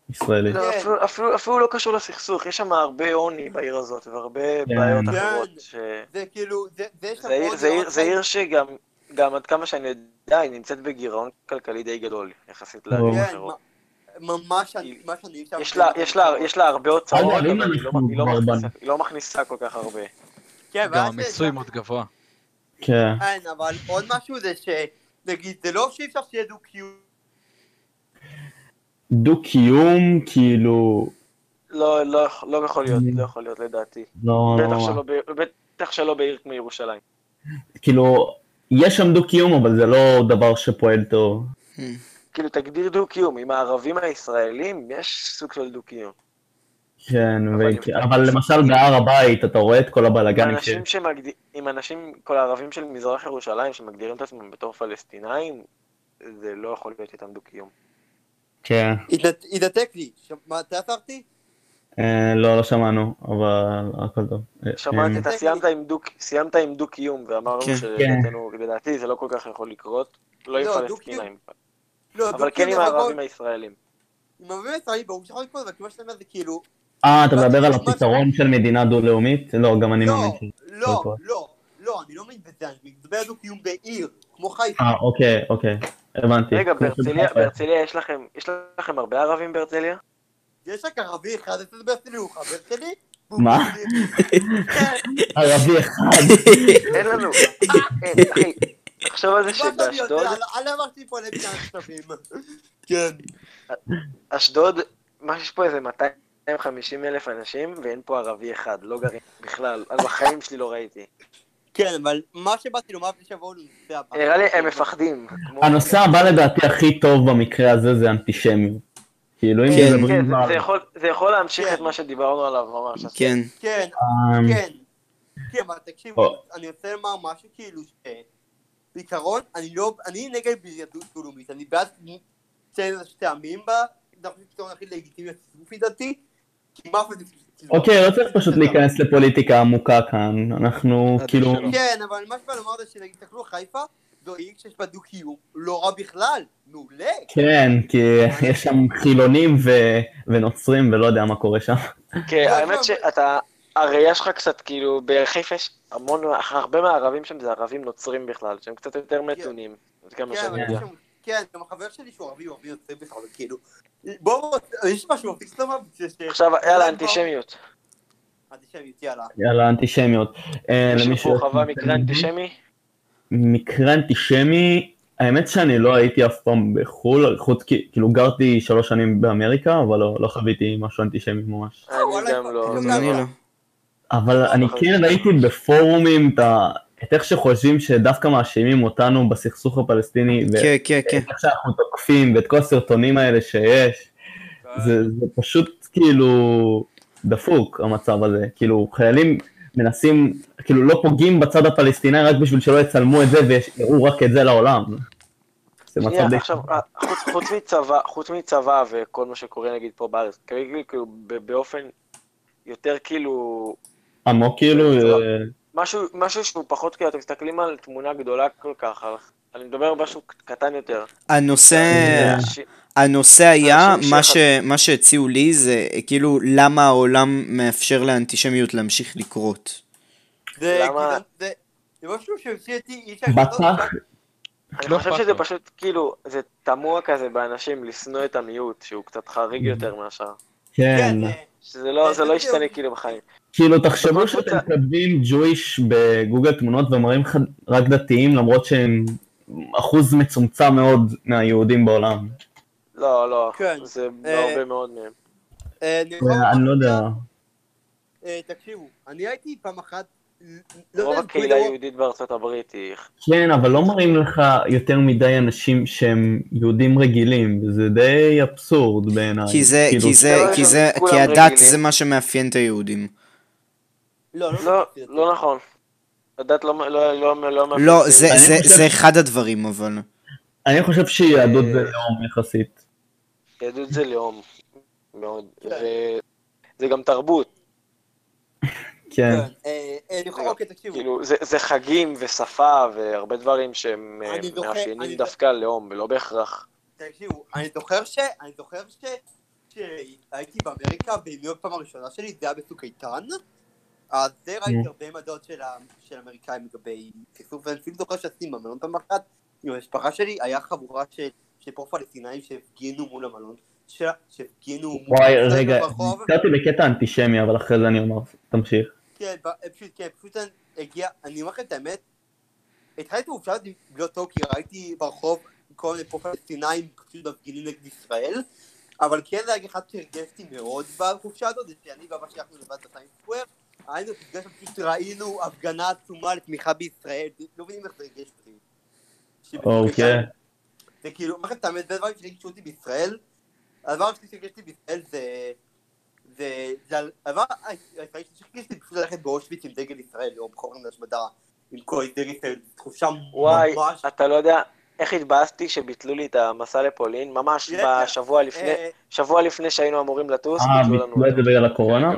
הפלסטיני-ישראלי. לא, כן. אפילו, אפילו, אפילו לא קשור לסכסוך, יש שם הרבה עוני בעיר הזאת, והרבה כן. בעיות. אחרות. ש... זה כאילו, זה זה יש זה עיר- עוד זה עיר- זה עיר שגם, גם עד כמה שאני יודע, היא נמצאת בגירעון כלכלי די גדול, יחסית לערים כן, אחרות. ממש, מה שאני. יש לה, הרבה הוצאות, אבל היא לא, לא מכניסה, היא לא מכניסה כל כך הרבה. כן, גם המיסוי מאוד גבוה. כן. כן, אבל עוד משהו זה ש... נגיד, זה לא שאי אפשר שיהיה דו-קיום. דו-קיום, כאילו, לא, לא, לא יכול להיות, לא יכול להיות לדעתי. לא, בטח לא, שלא, ב- בטח שלא בעיר כמו ירושלים. כאילו, יש שם דו-קיום, אבל זה לא דבר שפועל טוב. כאילו, תגדיר דו-קיום, עם הערבים הישראלים יש סוג של דו-קיום. כן, אבל ו- אם- אבל למשל בהר הבית, אתה רואה את כל הבלאגנים ש... שמגד... עם אנשים, כל הערבים של מזרח ירושלים שמגדירים את עצמם בתור פלסטינאים, זה לא יכול להיות איתם דו-קיום. כן. התנת- התנתק לי. ש- מה, אתה עצרתי? אה, לא, לא שמענו, אבל הכל טוב. אה, שמעתי, אה, אתה סיימת עם דו- סיימת עם דו-קיום, ואמרנו כן. שלדעתנו, לדעתי זה לא כל כך יכול לקרות, לא עם לא, פלסטינאים, לא, אבל כן עם הערבים הישראלים. עם הערבים הישראלים ברור שיכול לקרות, אבל כמו שאתה אומר זה כאילו... אה, אתה מדבר על הפתרון של מדינה דו-לאומית? לא, גם אני לא, מאמין ש... לא, יקרה. לא, לא, אני לא מבין בזה, אני מדבר על דו-קיום בעיר, כמו חיפה. אה, אוקיי, אוקיי. הבנתי. רגע, בהרצליה. בהרצליה יש לכם, יש לכם הרבה ערבים בהרצליה? יש רק ערבי אחד, אתה מדבר שלי, הוא חבר שלי? מה? ערבי אחד. אין לנו, אין, אחי, תחשוב על זה שבאשדוד, אל אמרתי פה לבניין שטחים. כן. אשדוד, מה שיש פה איזה 250 אלף אנשים, ואין פה ערבי אחד, לא גרים בכלל, אז בחיים שלי לא ראיתי. כן, אבל מה שבאתי לומר לפני שיבואו לנושא הבא. נראה לי הם מפחדים. הנושא הבא לדעתי הכי טוב במקרה הזה זה אנטישמיות. כאילו אם כן. מדברים כן, זה- על... זה יכול- זה יכול להמשיך כן. את מה שדיברנו עליו ממש. אז כן. כן, אמ, כן. כן, אבל תקשיב, או. אני רוצה לומר משהו כאילו ש... בעיקרון, אני לא... אני נגד בריאדות דו-לאומית, אני בעד שתי שתי עמים בה, זה חושב פתרון הכי לגיטימי לפי דעתי, כי מה זה... אוקיי, לא צריך פשוט להיכנס לפוליטיקה עמוקה כאן. אנחנו כאילו... כן, אבל מה שבא לומר זה שנגיד, תסתכלו חיפה, זו עיר שיש בה דו-קיום לא רע בכלל, מעולה. כן, כי יש שם חילונים ונוצרים ולא יודע מה קורה שם. כן, האמת שאתה, הראייה שלך קצת כאילו, בחיפה יש המון, הרבה מהערבים שם זה ערבים נוצרים בכלל, שהם קצת יותר מתונים. גם מה כן, אבל. יש שם- כן, גם החבר שלי שהוא ערבי, הוא ערבי יוצא בכלל, כאילו... בואו, יש משהו מפיץ לומר? עכשיו, יאללה, אנטישמיות. אנטישמיות, יאללה. יאללה, אנטישמיות. אה, מישהו למישהו- חווה מקרה אנטישמי? מקרה אנטישמי, האמת שאני לא הייתי אף פעם בחו"ל, חוץ כי- כאילו גרתי שלוש שנים באמריקה, אבל לא, לא חוויתי משהו אנטישמי ממש. אני וואלה, גם לא. לא. אבל אני. כן ראיתי בפורומים את ה- את איך שחושבים שדווקא מאשימים אותנו בסכסוך הפלסטיני, כן, כן, כן. איך שאנחנו תוקפים, ואת כל הסרטונים האלה שיש, זה, זה פשוט כאילו דפוק המצב הזה, כאילו חיילים מנסים, כאילו לא פוגעים בצד הפלסטיני רק בשביל שלא יצלמו את זה ויראו רק את זה לעולם. זה מצב שנייה, די... עכשיו, אה, חוץ, חוץ מצבא, חוץ מצבא וכל מה שקורה נגיד פה בארץ, כאילו, כאילו באופן יותר כאילו, עמוק כאילו, אה, משהו, משהו שהוא פחות כאילו, אתם מסתכלים על תמונה גדולה כל כך, על, אני מדבר על משהו קטן יותר. הנושא, אה, ש- הנושא היה, מה, ש, מה שהציעו לי זה כאילו למה העולם מאפשר לאנטישמיות להמשיך לקרות. זה למה- גזען- זה משהו שהפסיד אותי, אני לא חושב שזה. פשוט כאילו, זה תמוה כזה באנשים לשנוא את המיעוט, שהוא קצת חריג יותר מהשאר. כן. כן, אה, שזה לא, לא ישתנה. כאילו בחיים. כאילו תחשבו שאתם כותבים ג'ויש בגוגל תמונות ומראים לך רק דתיים למרות שהם אחוז מצומצם מאוד מהיהודים בעולם. לא, לא, כן. זה אה, הרבה מאוד מהם. אה, אני יכול אני לא יודע. אה, תקשיבו, אני הייתי פעם אחת... לא רוב הקהילה היהודית בארצות הברית היא... כן, אבל לא מראים לך יותר מדי אנשים שהם יהודים רגילים, וזה די אבסורד בעיניי. כי זה, כאילו, כי זה, לא, כי זה, הדת. זה מה שמאפיין את היהודים. לא, לא, לא, לא, לא נכון. הדת לא, לא, לא, לא, לא, זה, אני זה, חושב- זה אחד הדברים אבל. אני חושב שיהדות אה, זה לאום יחסית. יהדות זה לאום. מאוד. כן. וזה גם תרבות. כן. כן, אה, אה, אוקיי, תקשיבו. כאילו, זה, זה חגים ושפה והרבה דברים שהם אה, מאפיינים דווקא לאום, ולא בהכרח. תקשיבו, אני זוכר ש... אני זוכר ש... שהייתי באמריקה יורק פעם הראשונה שלי, זה היה בצוק איתן. אז זה ראיתי נו. הרבה עמדות של האמריקאים לגבי סכסוך, ואני אפילו זוכר שעשיתי במלון פעם אחת עם המשפחה שלי, היה חבורה של פה פלסטינאים שהפגינו מול המלון, שהפגינו מול וואי, המלון רגע, ברחוב. נזכרתי בקטע אנטישמי, אבל אחרי זה אני אומר, תמשיך. כן, פשוט, כן, פשוט הגיע, אני אומר לכם את האמת, התחלתי חופשה להיות טוב, כי ראיתי ברחוב כל מיני פה פלסטינאים פשוט מפגינים נגד ישראל, אבל כן זה היה אחד שהרגשתי מאוד בחופשה הזאת, זה שאני ואבא שלי הלכנו לבד בטיים סקוויר, היינו בפגש, פשוט ראינו הפגנה עצומה לתמיכה בישראל, לא מבינים איך זה הרגש אותי. אוקיי. זה כאילו, אומר לכם את האמת, זה דברים שהרגשו אותי בישראל, הדבר השני שהרגשתי בישראל זה... זה, זה על- הדבר הישראלי שהרגשתי פשוט ללכת באושוויץ עם דגל ישראל יום חורן להשמדה עם כל דגל ישראל, תחושה וואי, ממש... אתה לא יודע איך התבאסתי שביטלו לי את המסע לפולין, ממש יש- בשבוע לפני, אה, שבוע לפני שהיינו אמורים לטוס, אה, ביטלו לנו ביטלו את. זה בגלל הקורונה?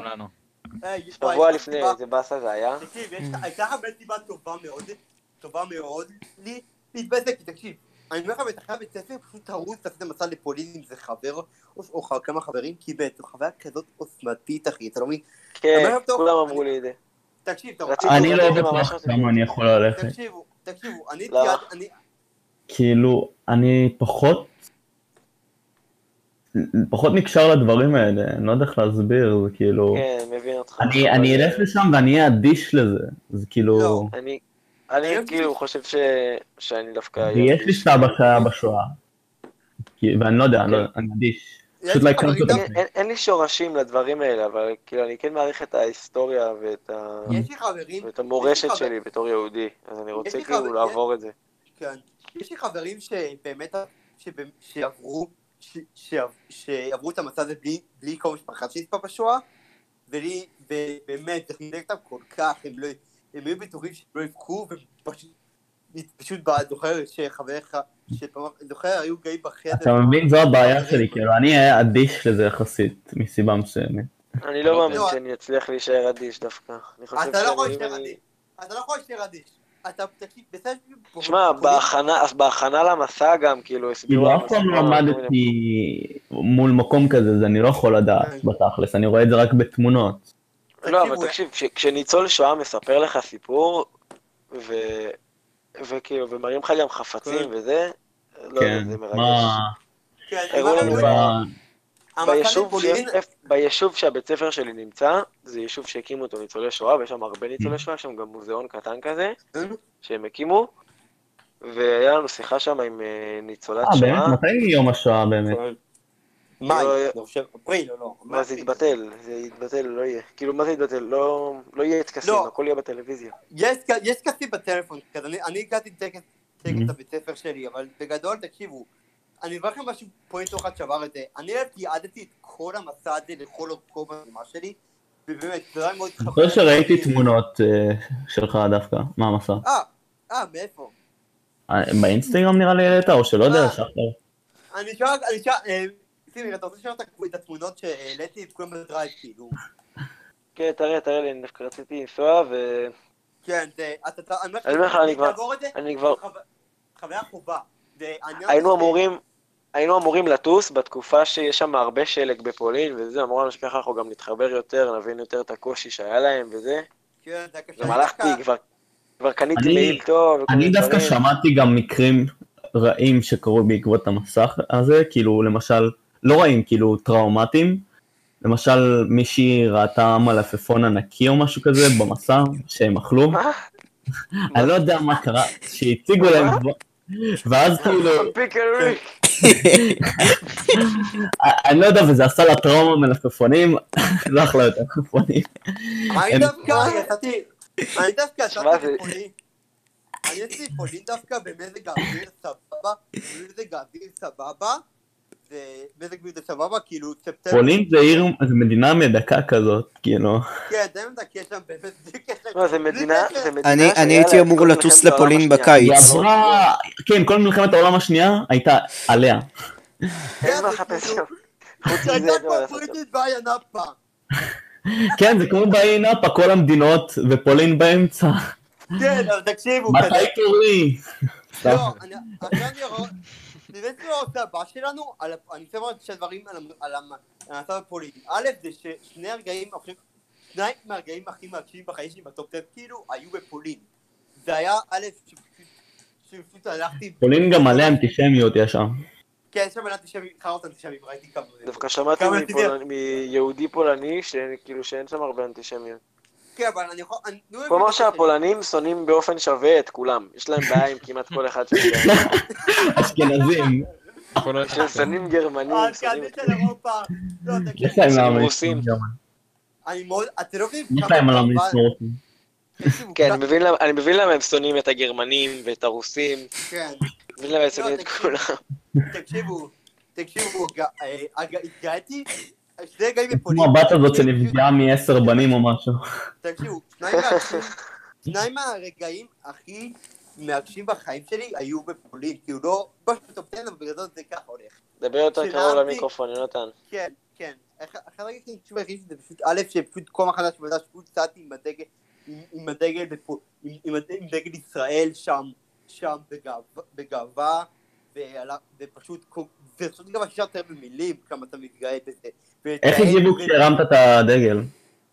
אה, שבוע לפני, איזה באסה זה היה. תקשיב, הייתה הרבה סיבה טובה מאוד, טובה מאוד, לי להתבאס, כי תקשיב, אני אומר לך, בתחילת בית ספר פשוט תרוץ לעשות מסע לפולין עם זה חבר, או כמה חברים, כי בעצם חוויה כזאת עוצמתית, אחי, אתה לא מבין? כן, כולם אני- אמרו לי את זה. תקשיב, אתה רציתי- אני לא רציתי ממש. כמה אני יכול ללכת. תקשיבו, תקשיבו, אני... כאילו, אני פחות... פחות נקשר לדברים האלה, אני לא יודע איך להסביר, זה כאילו... כן, מבין אותך. אני, אבל, אני אלך לשם ואני אהיה אדיש לזה, זה כאילו... לא. אני, אני כאילו חושב ש... שאני דווקא... ויש לי סבא שהיה בשואה. כי- ואני לא יודע, אני לא- אני אדיש. לא. אין, אין, אין לי שורשים לדברים האלה, אבל כאילו אני כן מעריך את ההיסטוריה ואת, ה... חברים... ואת המורשת שלי בתור יהודי, אז אני רוצה כאילו חבר- לעבור את זה. כן. יש לי חברים שבאמת, שבאמת- שעברו, ש- שעב- שעברו את המצב הזה בלי, בלי כל משפחה שנספה בשואה, ולי, ובאמת, זה חיזק אותם כל כך, הם לא, הם היו בטוחים שהם לא יבכו, ופשוט, פשוט זוכר שחבריך, שפעם, זוכר, היו גאים בחדר. אתה מבין, זו הבעיה שלי, כאילו, אני אהיה אדיש לזה יחסית, מסיבה מסוימת. אני לא לא מאמין יודע. שאני אצליח להישאר אדיש דווקא. חושב אתה לא יכול להישאר אדיש. אתה בסדר, שמע, בהכנה, אז בהכנה למסע גם, כאילו, הסבירו כאילו אף פעם לא עמדתי מול מקום כזה, אז אני לא יכול לדעת בתכלס, אני רואה את זה רק בתמונות. לא, אבל תקשיבו, תקשיב, כש- כשניצול שואה מספר לך סיפור, ו... וכאילו, ומראים לך גם חפצים כן. וזה, לא כן, יודע, זה מרגש. ביישוב, פולין. ביישוב שהבית ספר שלי נמצא, זה יישוב שהקימו אותו ניצולי שואה, ויש שם הרבה ניצולי שואה, יש שם גם מוזיאון קטן כזה, כן. שהם הקימו, והיה לנו שיחה שם עם אה, ניצולת אה, באמת? שואה. מתי יום השואה באמת? מאי, לא, אפריל, או לא. מה זה יתבטל? זה יתבטל, לא יהיה. כאילו, מה זה יתבטל? לא לא יהיה טקסים, לא. הכל יהיה בטלוויזיה. יש טקסים בטלפון, אני- אני הגעתי לטקס טקס Mhm. לבית ספר שלי, אבל בגדול, תקשיבו, אני אברך לכם משהו, פואנט אחד שעבר את זה, אני תיעדתי את כל המסע הזה לכל אורכו בזמן שלי, ובאמת, זה היה מאוד אני חושב שראיתי תמונות אה, שלך דווקא, מה המסע? אה, אה, מאיפה? אה, באינסטגרם נראה לי העלית, או שלא יודע, אה. שחר. אני שואל, אני שואל, סימי, אתה רוצה לשאול את התמונות שהעליתי את כולם בדרייב, כאילו? כן, תראה, תראה לי, אני דווקא רציתי לנסוע, ו... כן, זה, אתה, אני אומר לך, אני כבר- אני כבר... חו- חוויה חובה. היינו אמורים... היינו אמורים לטוס בתקופה שיש שם הרבה שלג בפולין, וזה, אמרו לנו שככה אנחנו גם נתחבר יותר, נבין יותר את הקושי שהיה להם וזה. כן, זה קשה. גם הלכתי, כבר, כבר קניתי אני- מעיל טוב, אני דווקא. שמעתי גם מקרים רעים שקרו בעקבות המסך הזה, כאילו למשל, לא רעים, כאילו טראומטיים. למשל, מישהי ראתה מלפפון ענקי או משהו כזה במסע, שהם אכלו. מה? אני לא יודע מה קרה, שהציגו להם, ואז כאילו. אני לא יודע, וזה עשה לה טראומה מלפפונים, לא אכלה יותר מלפפונים. אני הם- דווקא אני דווקא זה- לפולין, אני יצאתי לפולין דווקא במזג האוויר סבבה, במזג האוויר סבבה, ומזג האוויר סבבה, כאילו ספטמבר, פולין זה עיר, זה מדינה מדכא כזאת, כאילו. כן, די מדכא שם, באמת, בלי קשר, לא, זה מדינה. זה מדינה אני- הייתי אמור לטוס לפולין השנייה. היא בקיץ. עברה, כן, כל מלחמת העולם השנייה הייתה עליה. אין כן, מה זה לחפש כאילו- שם. אין מה בעיה נאפה. כן, זה כמו באי נאפה, כל המדינות, ופולין באמצע. כן, אבל תקשיבו, מתי תורי? לא, באמת לא עושה הבא שלנו, על אני רוצה לומר שני דברים על על המ- על המצב הפוליטי. א', זה ששני הרגעים, אני חושב, שניים מהרגעים הכי מרגשים בחיים שלי בטופ 10, כאילו, היו בפולין. זה היה, א', שפשוט, הלכתי, פולין גם מלא אנטישמיות יש שם. כן, יש שם אנטישמים, חרות אנטישמים, ראיתי כמה. דווקא שמעתי מיהודי פולני, שכאילו שאין שם הרבה אנטישמיות. כן, אבל אני יכול, אני... את זה. שהפולנים שונאים באופן שווה את כולם. יש להם בעיה עם כמעט כל אחד שמגיע. אשכנזים. שונאים גרמנים, אה, כן, את של אירופה. לא, תקשיב, יש להם שהם למה רוסים. אני מאוד, אתם לא מבינים יש להם אותם. תקשיבו, כן, אני מבין למה- אני הם שונאים את הגרמנים ואת הרוסים. כן. מבין למה הם שונאים את. כולם. תקשיבו, תקשיבו, אה, הג- התגאיתי, שני רגעים כמו בפולין. הבת הזאת שנפגעה מעשר בנים או משהו. תקשיבו, שניים מהרגעים- הכי מרגשים בחיים שלי היו בפולין, כאילו לא בטופ 10, אבל בגלל זה ככה הולך. דבר יותר קרוב למיקרופון, יונתן. כן, כן. אחד אחד הרגעים הכי חשוב היחיד זה פשוט, א', שפשוט כל מחדש מחדש פשוט צעדתי עם הדגל, עם- הדגל, ישראל שם, שם בגאווה- ופשוט, כל- זה פשוט גם אפשר לתאר במילים כמה אתה מתגאה בזה. איך הגיבו כשהרמת את הדגל?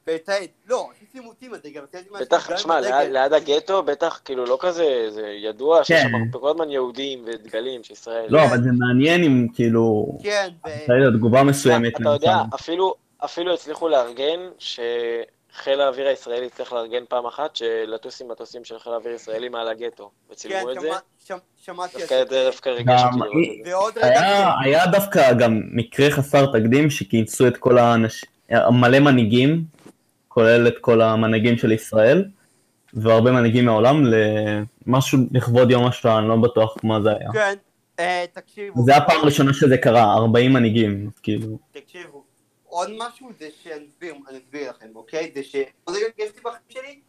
ולתעד, לא, עשיתי אותי עם הדגל, אבל תגיד בטח, גם עם שמע, הדגל. ליד- הגטו, בטח, כאילו, לא כזה, זה ידוע שיש כן. שם הרבה- כל הזמן יהודים ודגלים של ישראל. לא, אבל זה מעניין אם כאילו... כן, ו... תגובה מסוימת. אתה יודע. אפילו, אפילו הצליחו לארגן, שחיל האוויר הישראלי צריך לארגן פעם אחת, שלטוס עם מטוסים של חיל האוויר הישראלי מעל הגטו, כן, וצילמו את זה. שמע- שמע- שמעתי על דווקא זה. דווקא ריגש אותי לראות את זה. ועוד רגע, היה, היה דווקא גם מקרה חסר תקדים שכינסו את כל האנשים, מלא מנהיגים, כולל את כל המנהיגים של ישראל, והרבה מנהיגים מהעולם למשהו לכבוד יום השואה, אני לא בטוח מה זה היה. כן, אה, תקשיבו. זה הפעם הראשונה שזה קרה, 40 מנהיגים, כאילו. תקשיבו, עוד משהו זה שאני אסביר, אני אסביר לכם, אוקיי? זה ש... עוד רגע יש לי בחיים שלי,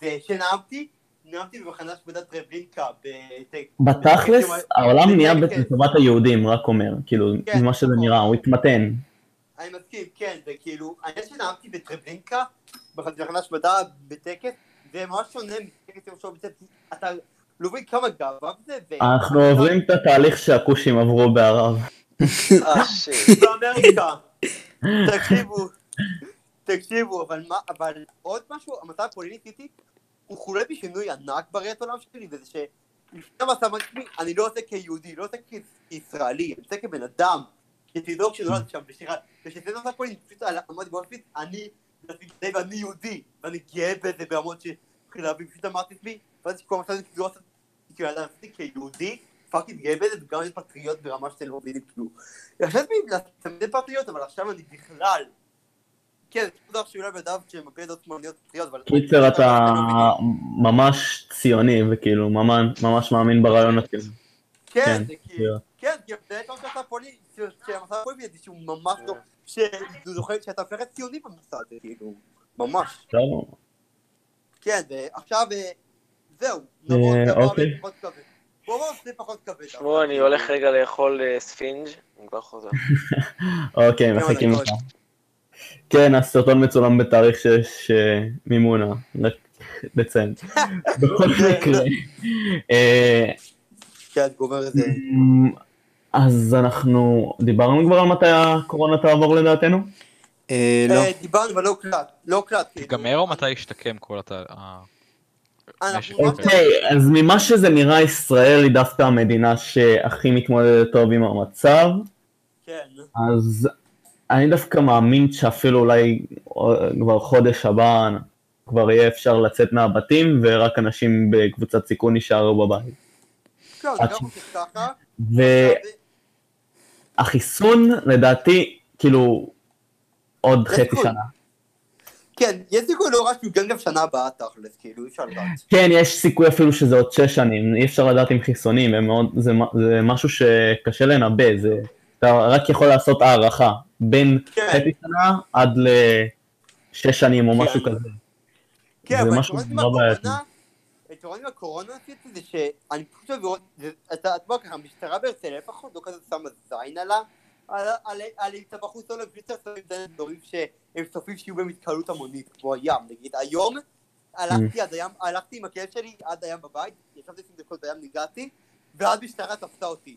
זה שנאמתי, נאמתי במחנה השמדת טרבלינקה. בתכלס, העולם נהיה כן. לטובת היהודים, רק אומר, כאילו, כן, ממה שזה נכון. נראה, הוא התמתן. אני מסכים, כן, זה כאילו, אני שנאמתי בטרבלינקה, במחנה השמדה בטקס, זה ממש שונה כן, כן, עכשיו, זה- אתה לא מבין כמה גאווה זה, ו... אנחנו עוברים את התהליך שהכושים עברו בערב. אה, שיט. באמריקה. תקשיבו, תקשיבו, אבל מה, אבל עוד משהו, המצב הפוליטי הוא חולל בי שינוי ענק בראיית העולם שלי, וזה ש... לפני המצב עצמי, אני לא עושה כיהודי, לא עושה כישראלי, אני עושה כבן אדם, כתינוק שנולד שם וכשזה פה, אני פשוט עמדתי באושוויץ, אני, ואני יהודי, ואני גאה בזה ברמות להבין, פשוט אמרתי לעצמי, ואז כל המצב הזה כאילו עשיתי כיהודי, fucking גאה בזה, וגם אני פטריוט ברמה שאתם לא מבינים כלום. ישבתי לצמד פטריוט, אבל עכשיו אני בכלל. כן, זה בטוח שאולי בדף שמפיל דעות שמאלניות פטריוט, אבל... קיצר, אתה. ממש ציוני, וכאילו, ממש- מאמין ברעיון הציוני. כן, כן, זה כאילו, כן. כי זה כל כך פוליטי, שהמצב הפוליטי שהוא ממש לא, שאתה הופך להיות ציוני במצב הזה, כאילו, ממש. כן, ועכשיו, אה, זהו, אה, אוקיי. לנושא פחות כבד. תשמעו, אני הולך רגע לאכול אה, ספינג', אני כבר חוזר. אוקיי, מחכים. לך. כן, הסרטון מצולם בתאריך 6 אה, מימונה, רק לציין. בכל מקרה. אה, כן, גומר את זה. אז אנחנו דיברנו כבר על מתי הקורונה תעבור לדעתנו? אה, לא. אה, דיברנו, אבל לא הוקלט, לא הוקלט. תיגמר או מתי ישתקם כל הת... ה- אנחנו משק? ממש- אוקיי, אז ממה שזה נראה, ישראל היא דווקא המדינה שהכי מתמודדת טוב עם המצב, כן. אז אני דווקא מאמין שאפילו אולי אה, כבר חודש הבא כבר יהיה אפשר לצאת מהבתים, ורק אנשים בקבוצת סיכון יישארו בבית. כן, אני גם ככה. והחיסון, לדעתי, כאילו, עוד חצי. שנה. כן, יש סיכוי לא רע שהוא גם גם שנה הבאה תכלס, כאילו, אי אפשר לדעת. כן, יש סיכוי אפילו שזה עוד שש שנים, אי אפשר לדעת עם חיסונים, מאוד, זה, זה משהו שקשה לנבא, זה, אתה רק יכול לעשות הערכה, בין כן. חצי שנה עד לשש שנים או כן. משהו כזה. כן, זה אבל משהו היתרון עם. הקורונה, עשיתי זה שאני פשוט אוהב לראות, זה- אתה יודע ככה, המשטרה בהרצליה לפחות לא כזה שמה זין על ה... על אם אתה בחוץ או לא, פשוט שמים זין על דברים שהם צופים שיהיו בהם התקהלות המונית, כמו הים, נגיד היום, הלכתי עד הים, הלכתי עם הכלב שלי עד הים בבית, ישבתי 20 דקות בים, ניגעתי, ואז משטרה תפסה אותי.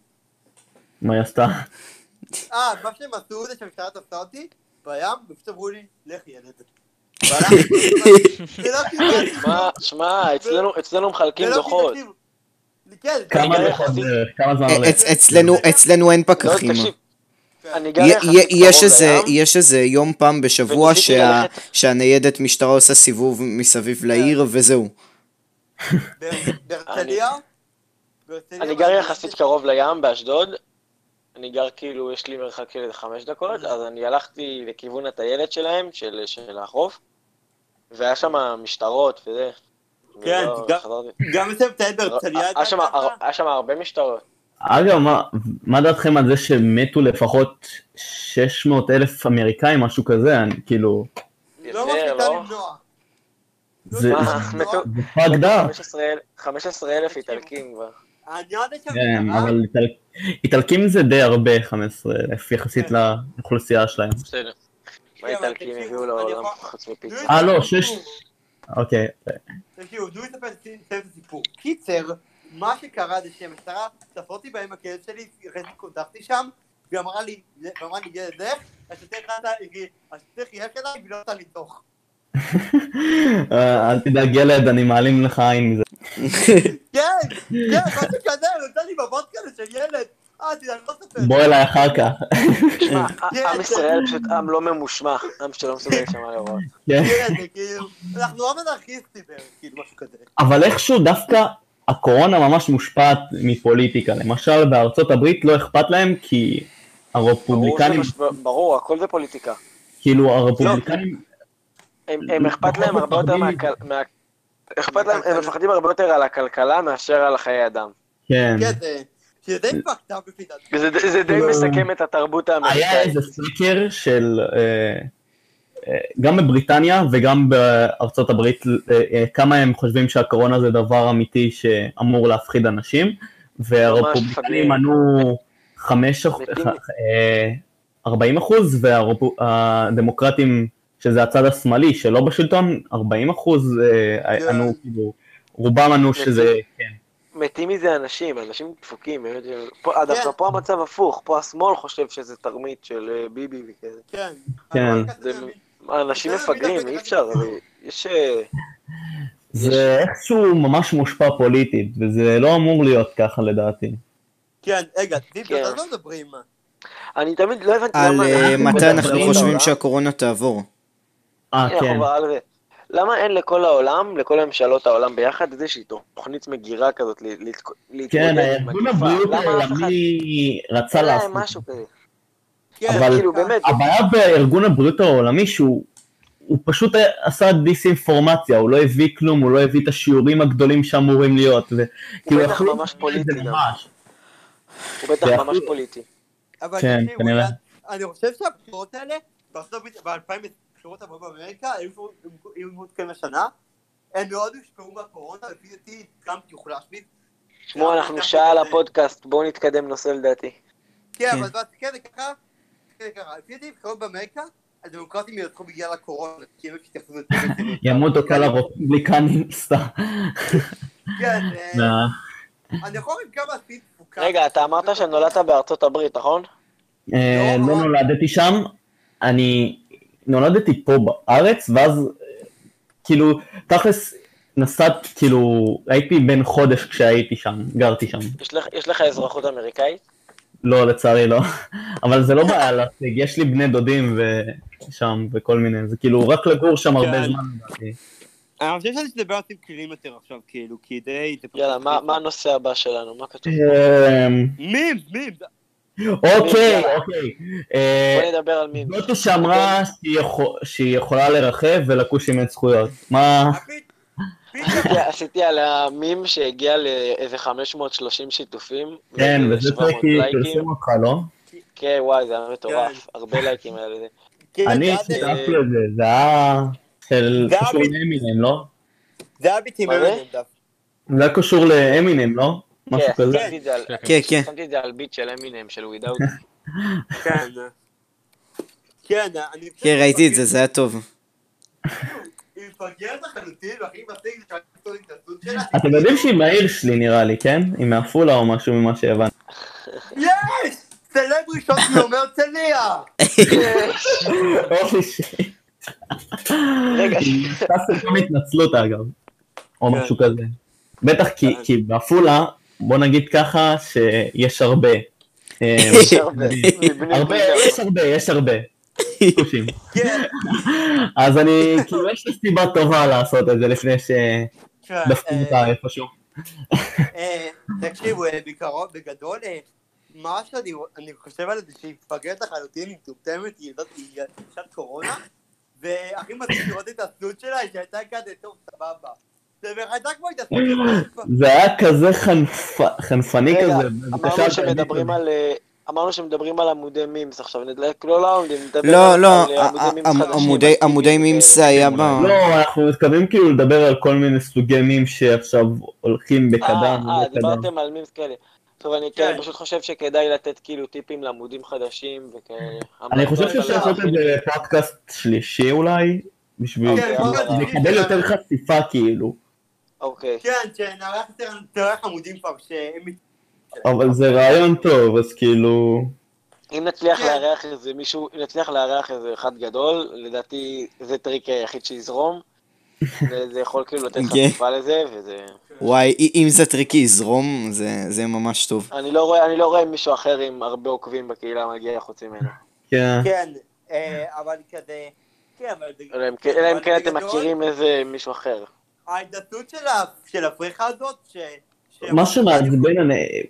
מה היא עשתה? אה, מה שהם עשו זה שהמשטרה תפסה אותי בים, ופשוט אמרו לי, לך ילד. לא שמע, אצלנו- מחלקים דוחות. כן, כמה זמן אה, הולך? אצ- אצלנו- אין לא, פקחים. יש איזה, יש איזה יום פעם בשבוע שה- ללכת- שהניידת משטרה עושה סיבוב מסביב לעיר וזהו. בהרצליה, אני גר יחסית קרוב לים, באשדוד. אני גר כאילו, יש לי מרחק של איזה חמש דקות, אז אני הלכתי לכיוון הטיילת שלהם, של של החוף, והיה שם משטרות וזה. כן, גם- אצל מטייל בהרצליה? היה שם הרבה משטרות. אגב, מה, מה דעתכם על זה שמתו לפחות 600 אלף אמריקאים, משהו כזה, אני, כאילו, לא לא? למנוע. זה לא זה fucked up. 15 אלף איטלקים כבר. זה כן, אבל איטל- איטלקים זה די הרבה, 15 אלף, יחסית כן. לאוכלוסייה שלהם. בסדר. מה כן, איטלקים הביאו אני לעולם חוץ מפיצה? אה, לא, שש- סיפור. אוקיי, תקשיבו, לסיים את הסיפור. קיצר, מה שקרה זה שהמשטרה תפסה אותי בה עם הכלב שלי, אחרי זה קונדקתי שם, והיא אמרה לי, ואמרה לי, ילד, לך, השוטר חייך אליי ולא נתן לי דוח. אה, אל תדאג ילד, אני מעלים לך עין מזה. כן, כן, משהו כזה, הוא נתן לי מבט כזה של ילד. אה, לא. בוא אליי אחר כך. כן, עם. ישראל פשוט עם לא ממושמע, עם שלא מסוגל להישמע להוראות. כן. כן, זה כאילו, אנחנו לא אנרכיסטים בערך, כאילו, משהו כזה. אבל איכשהו דווקא הקורונה ממש מושפעת מפוליטיקה. למשל בארצות הברית לא אכפת להם כי ברור הרפובליקנים, מש- ברור, הכל זה פוליטיקה. כאילו הרפובליקנים, הם הם אכפת להם הרבה יותר מהכל... מה- אכפת להם, הם מפחדים הרבה יותר על הכלכלה מאשר על חיי אדם. כן. כן, זה... שזה די פקטה לפי דעתי. וזה זה די לא. מסכם את התרבות היה האמריקאית. איזה סקר של, אה, אה, גם בבריטניה וגם בארצות הברית, אה, אה, כמה הם חושבים שהקורונה זה דבר אמיתי שאמור להפחיד אנשים, והרפובליקנים. ענו 5, מתים. 40 אחוז, והדמוקרטים, שזה הצד השמאלי שלא בשלטון, 40 אחוז כן. ענו כאילו רובם ענו שזה, כן. מתים מזה אנשים, אנשים דפוקים, באמת, פה- דווקא פה המצב הפוך, פה השמאל חושב שזה תרמית של אה, ביבי וכזה. כן. כן. אנשים זה מפגרים, אי אפשר, יש... אה, זה איכשהו ממש מושפע פוליטית, וזה לא אמור להיות ככה לדעתי. כן, רגע, כן. אז לא מדברים. אני תמיד לא הבנתי על למה... אה, אנחנו מתי אנחנו על חושבים. שהקורונה תעבור. אה, כן. על זה. למה אין לכל העולם, לכל ממשלות העולם ביחד, איזושהי תוכנית מגירה כזאת להתמודד כן, עם הארגון מגפה? הבריאות למה אף אחד... העולמי רצה לעשות. להם משהו כזה. כן, אבל כאילו, באמת, הבעיה בארגון הבריאות העולמי שהוא הוא פשוט עשה דיסאינפורמציה, הוא לא הביא כלום, הוא לא הביא את השיעורים הגדולים שאמורים להיות. ו- כאילו, בטח ממש פוליטי גם. הוא בטח ממש פוליטי. אבל כן, כנראה. אני- אני חושב שהבחירות האלה, הברית, ב-2000 הבחירות הבאות באמריקה, היו מתקיימים השנה, הם מאוד הושפעו מהקורונה, לפי דעתי טראמפ יוחלש מזה. תשמעו, אנחנו שעה על הפודקאסט, בואו נתקדם נושא לדעתי. כן, כן. אבל זה כן, זה ככה, כן, ככה, לפי דעתי בחירות באמריקה, הדמוקרטים ינצחו בגלל הקורונה, כי הם התייחסו לזה. ימותו כל הרפובליקנים סתם. כן, אה? אני יכול להגיד כמה עשית תפוקה. רגע, אתה אמרת שנולדת בארצות הברית, נכון? אה, לא, לא אבל- נולדתי שם, אני נולדתי פה בארץ, ואז כאילו, תכלס נסעת, כאילו, הייתי בן חודש כשהייתי שם, גרתי שם. יש לך- יש לך אזרחות אמריקאית? לא, לצערי לא. אבל זה לא בעיה להשיג, יש לי בני דודים ושם וכל מיני, זה כאילו רק לגור שם הרבה כן. זמן. אני חושב שאני אדבר על כלים יותר עכשיו, כאילו. זה פשוט- יאללה, מה מה הנושא הבא שלנו? מה כתוב? אמ, מים, מים. אוקיי. אוקיי. אה, בוא נדבר על מין. זאתי שאמרה שהיא יכול- שהיא יכולה לרחב ולכוש עם אין זכויות. מה? עשיתי- על המים שהגיע לאיזה 530 שיתופים. כן, וזה 700 צריך כי לייקים. פרסום אותך, לא? כן, וואי, זה היה מטורף. הרבה לייקים היה לזה. כן, אני שותף לזה, זה היה של זה היה קשור ב- לאמינם, לא? זה היה ביטים זה? אמינם דווקא. זה היה קשור לאמינם, לא? משהו כן, כזה. כן, כן. שמתי את זה על ביט של אמינם, של ווידאוט. כן. כן, אני... כן, ראיתי את זה, זה היה טוב. היא מפגרת לחלוטין, והכי מצחיק זה שאני עושה התנצלות שלה. אתם יודעים שהיא מהעיר שלי נראה לי, כן? היא מעפולה או משהו ממה שהבנתי. יש! סלב ראשון שלי אומר צליה! אופי שלי. רגע, היא עשתה סרטון התנצלות אגב, או כן. משהו כזה. בטח כי- כי בעפולה, בוא נגיד ככה, שיש הרבה. אה, יש הרבה. יש הרבה, יש הרבה. כן. אז אני, כאילו, יש לי סיבה טובה לעשות את זה לפני כן, שדפקו אה, אותה איפשהו. אה, תקשיבו, אה, בעיקרון, בגדול, מה שאני אני חושב על זה שהיא מפגרת לחלוטין, היא מטומטמת, היא יודעת, היא אישת קורונה, והכי מצחיק לראות את התלות שלה, היא שהייתה כזה, טוב, סבבה. זה היה כזה חנפ- חנפני כזה. בבקשה, אמרנו שמדברים על... אמרנו שמדברים על עמודי מימס עכשיו, נדלק, לא, לא, נדבר לא, על- לא, על עמודי מימס חדשים, עמודי- על עמודי מימס. היה ב... לא, אנחנו מתכוונים כאילו לדבר על כל מיני סוגי memes שעכשיו הולכים אה, בקדם. אה. דיברתם על memes כאלה. טוב, אני כן. כן, פשוט חושב שכדאי לתת כאילו טיפים לעמודים חדשים וכאלה. אני חושב שאפשר על לעשות את זה בפודקאסט שלישי אולי, בשביל כן, בוא נגיד, לקבל יותר חשיפה כאילו. אוקיי. כן, שנערך יותר נערך עמודים כבר, שהם... אבל זה רעיון טוב, אז כאילו... אם נצליח כן. לארח איזה מישהו, אם נצליח לארח איזה אחד גדול, לדעתי זה טריקי היחיד שיזרום. וזה יכול כאילו לתת כן. חשיפה לזה, וזה... וואי, אם זה טריקי יזרום, זה- זה ממש טוב. אני לא רואה, אני לא רואה מישהו אחר עם הרבה עוקבים בקהילה מגיע חוץ ממנו. כן. כן, אה, אבל כזה... כן, אבל... אלא אם כן- כן אתם מכירים איזה מישהו אחר. ההתנצלות של הפריחה הזאת, מה שמעצבן אני-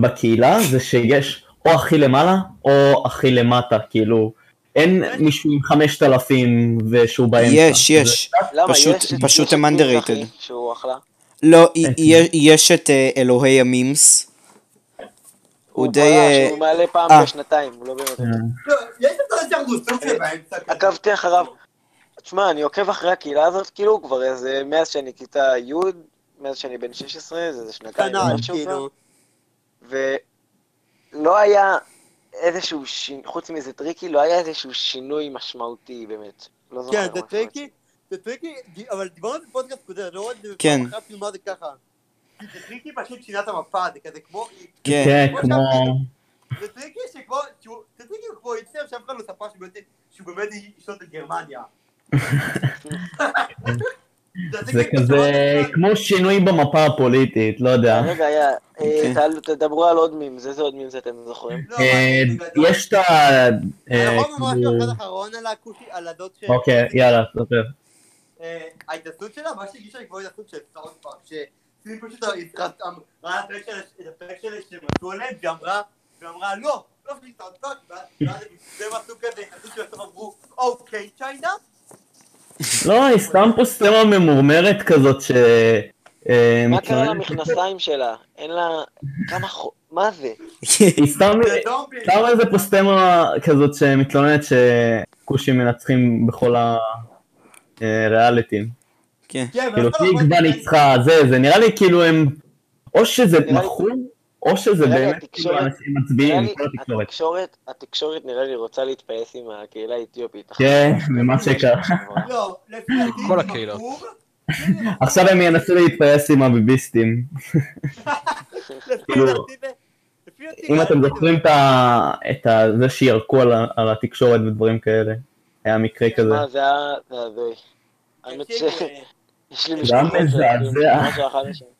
בקהילה זה שיש או הכי למעלה או הכי למטה, כאילו אין מישהו עם 5,000 ושהוא באמצע. יש, יש. פשוט- הם underrated. לא, אוקיי. י- יש את אה, אלוהי המימס. הוא די... אה, הוא מעלה פעם אה. בשנתיים, הוא לא באמת... לא, יש את זה. כזה. עקבתי אחריו. תשמע, אני עוקב אחרי הקהילה הזאת, כאילו, כבר איזה, מאז שאני כיתה י', מאז שאני בן 16, זה איזה שנתיים כנ"ל, ומשהו כבר, כאילו. ולא היה איזשהו שינוי, חוץ מזה טריקי, לא היה איזשהו שינוי משמעותי באמת. לא זוכר כן, זה. טריקי. זה טריקי, אבל דיברנו על זה בפודקאסט קודם, לא עוד כן. אפילו מה זה ככה. כי זה טריקי פשוט שינה את המפה, זה כזה כמו... כן. כן, כמו כמו... זה טריקי שכמו... זה טריקי כמו היטלר שאף אחד לא ספר שהוא באמת- שהוא באמת ישלוט את גרמניה. זה כזה פשוט- כמו שינוי במפה הפוליטית, לא יודע. רגע, אה, אוקיי. תדברו על עוד מימס, איזה עוד מימס אתם זוכרים? לא, אה, יש את ה... אני אה, יכול לומר משהו כאילו- אחד אחרון על הדוד ש... אוקיי, יאללה, ספר. אה, ההתנסות שלה, מה שהגישה לי כמו התנסות של סאוט פארק, שסימי פשוט ראה את הפרק שלה, את הפרק שלה שהם עשו עליהם, ואמרה, ואמרה לא, לא עשיתי סאוט פארק, ואז הם עשו כזה, התנסות שבסוף אמרו, אוקיי צ'יינה, לא, היא סתם פה סטמה ממורמרת כזאת ש... אה, מה קרה למכנסיים שלה? אין לה... כמה חו... מה זה? היא סתם... סתם איזה פוסטמה כזאת שמתלוננת שכושים מנצחים בכל הריאליטים. כן. כן, כאילו, אבל היא כבר אבל- ניצחה, זה, זה נראה לי כאילו הם... או שזה מכור, או שזה באמת כאילו התקשורת- אנשים מצביעים, כל התקשורת. התקשורת, התקשורת נראה לי רוצה להתפייס עם הקהילה האתיופית. כן, ממה שקרה. לא, לפי כל הקהילות. עכשיו הם ינסו להתפייס עם הביביסטים. אם אתם זוכרים את. זה שירקו על, התקשורת ודברים כאלה. היה מקרה כזה. מה, זה היה... האמת תקשיבו, שיש אה, לי זה היה משפחות מזעזע.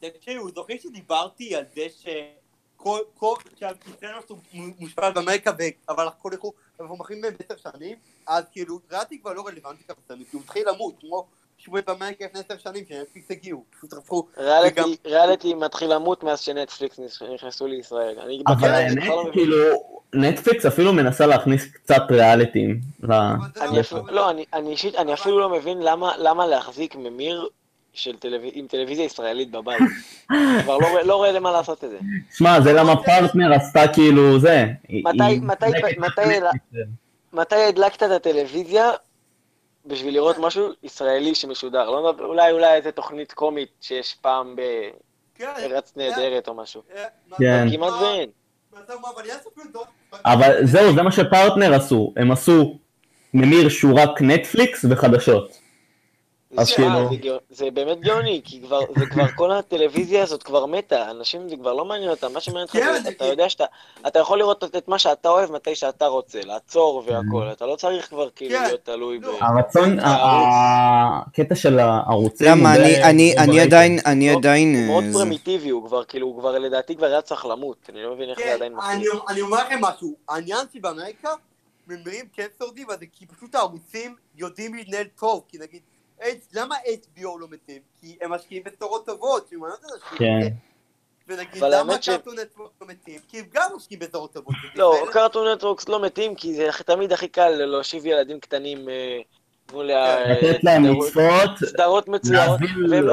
תקשיבו, זוכרים שדיברתי על זה שהקריסטיאנו מושפע באמריקה, אבל הכל ילכו, אנחנו מחרים בהם עשר שנים, אז כאילו, ראיתי כבר לא רלוונטי ככה, כי הוא התחיל למות, כמו שהוא באמריקה לפני עשר שנים, שנטפליקס הגיעו, פשוט הפכו, ריאליטי- מתחיל למות מאז שנטפליקס נכנסו לישראל. אני אבל האמת, לא. כאילו, נטפליקס אפילו מנסה להכניס קצת ריאליטים. לא- לא, אני- אני אישית, אני אפילו לא מבין למה למה להחזיק ממיר של טלוויז- עם טלוויזיה ישראלית בבית. כבר לא לא רואה למה לעשות את זה. שמע, זה למה פרטנר עשתה כאילו זה. מתי- היא- מתי- הדלקת את הטלוויזיה בשביל לראות משהו ישראלי שמשודר? לא אולי אולי איזה תוכנית קומית שיש פעם כן, בארץ נהדרת או משהו. כן. מה- כמעט ואין. אבל זהו, זה מה שפרטנר עשו. הם עשו ממיר שהוא רק נטפליקס וחדשות. אז זה- כאילו- אה, זה באמת גאוני, כי כבר, זה כבר, כל הטלוויזיה הזאת כבר מתה, אנשים זה כבר לא מעניין אותם, מה שמעניין אותך כן, זה, אתה יודע שאתה, אתה יכול לראות את מה שאתה אוהב מתי שאתה רוצה, לעצור והכל, אתה לא צריך כבר כאילו כן. להיות תלוי ב... לא. הרצון, ה- ה- הקטע של הערוצים... למה? אני-. עדיין, אני עדיין... הוא מאוד אה, זה- פרימיטיבי, הוא כבר כאילו, הוא כבר לדעתי כבר היה צריך למות, אני לא מבין איך זה כן, עדיין אני, מחזיק. אני אומר לכם משהו, העניין שבאמריקה ממירים כן שורדים, אז זה כי פשוט הערוצים יודעים להתנהל טוב, כי נגיד, למה HBO לא מתים? כי הם משקיעים בסדרות טובות, שמעניינות אנשים. כן. ונגיד, למה האמת ש- קרטון נטוורק לא מתים? כי הם גם משקיעים בסדרות טובות. לא, קרטון נטוורקס לא מתים, כי זה תמיד הכי קל להושיב ילדים קטנים אה, מול ה... כן, לתת להם סדרות- לצפות, סדרות מצוירות, להביא לא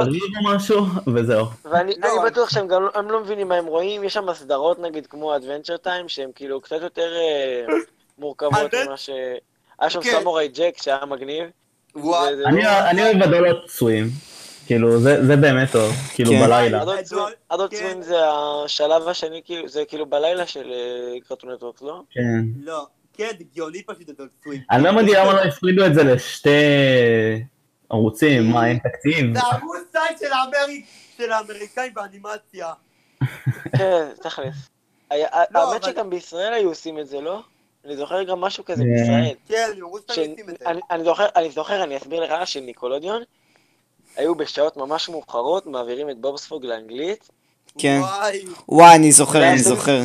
או משהו, וזהו. ואני לא, בטוח שהם גם לא- הם לא מבינים מה הם רואים, יש שם סדרות נגיד כמו Adventure Time שהן כאילו קצת יותר אה, מורכבות ממה ש... היה שם כן. סמוראי ג'ק שהיה מגניב. אני לא- אני אוהב Adult Swim. כאילו, זה זה באמת טוב. כאילו, כן. בלילה. Swim- Adult כן. זה השלב השני, כאילו, זה כאילו בלילה של Cartoon Networks, לא? כן. לא, כן, גאוני פשוט Adult Swim. אני לא מבין למה לא הפרידו את זה לשתי ערוצים, מה, אין תקציב? זה ערוץ סייט של האמריק- של האמריקאים באנימציה. כן, תכלס. לא, האמת שגם בישראל היו עושים את זה, לא? אני זוכר גם משהו כזה כן. בישראל. כן, אמרו ש- שאתם עושים את זה. אני- אני זוכר, אני זוכר, אני אסביר לך שניקולודיון היו בשעות ממש מאוחרות מעבירים את בובספוג לאנגלית, כן. וואי. וואי, אני זוכר, אני זוכר.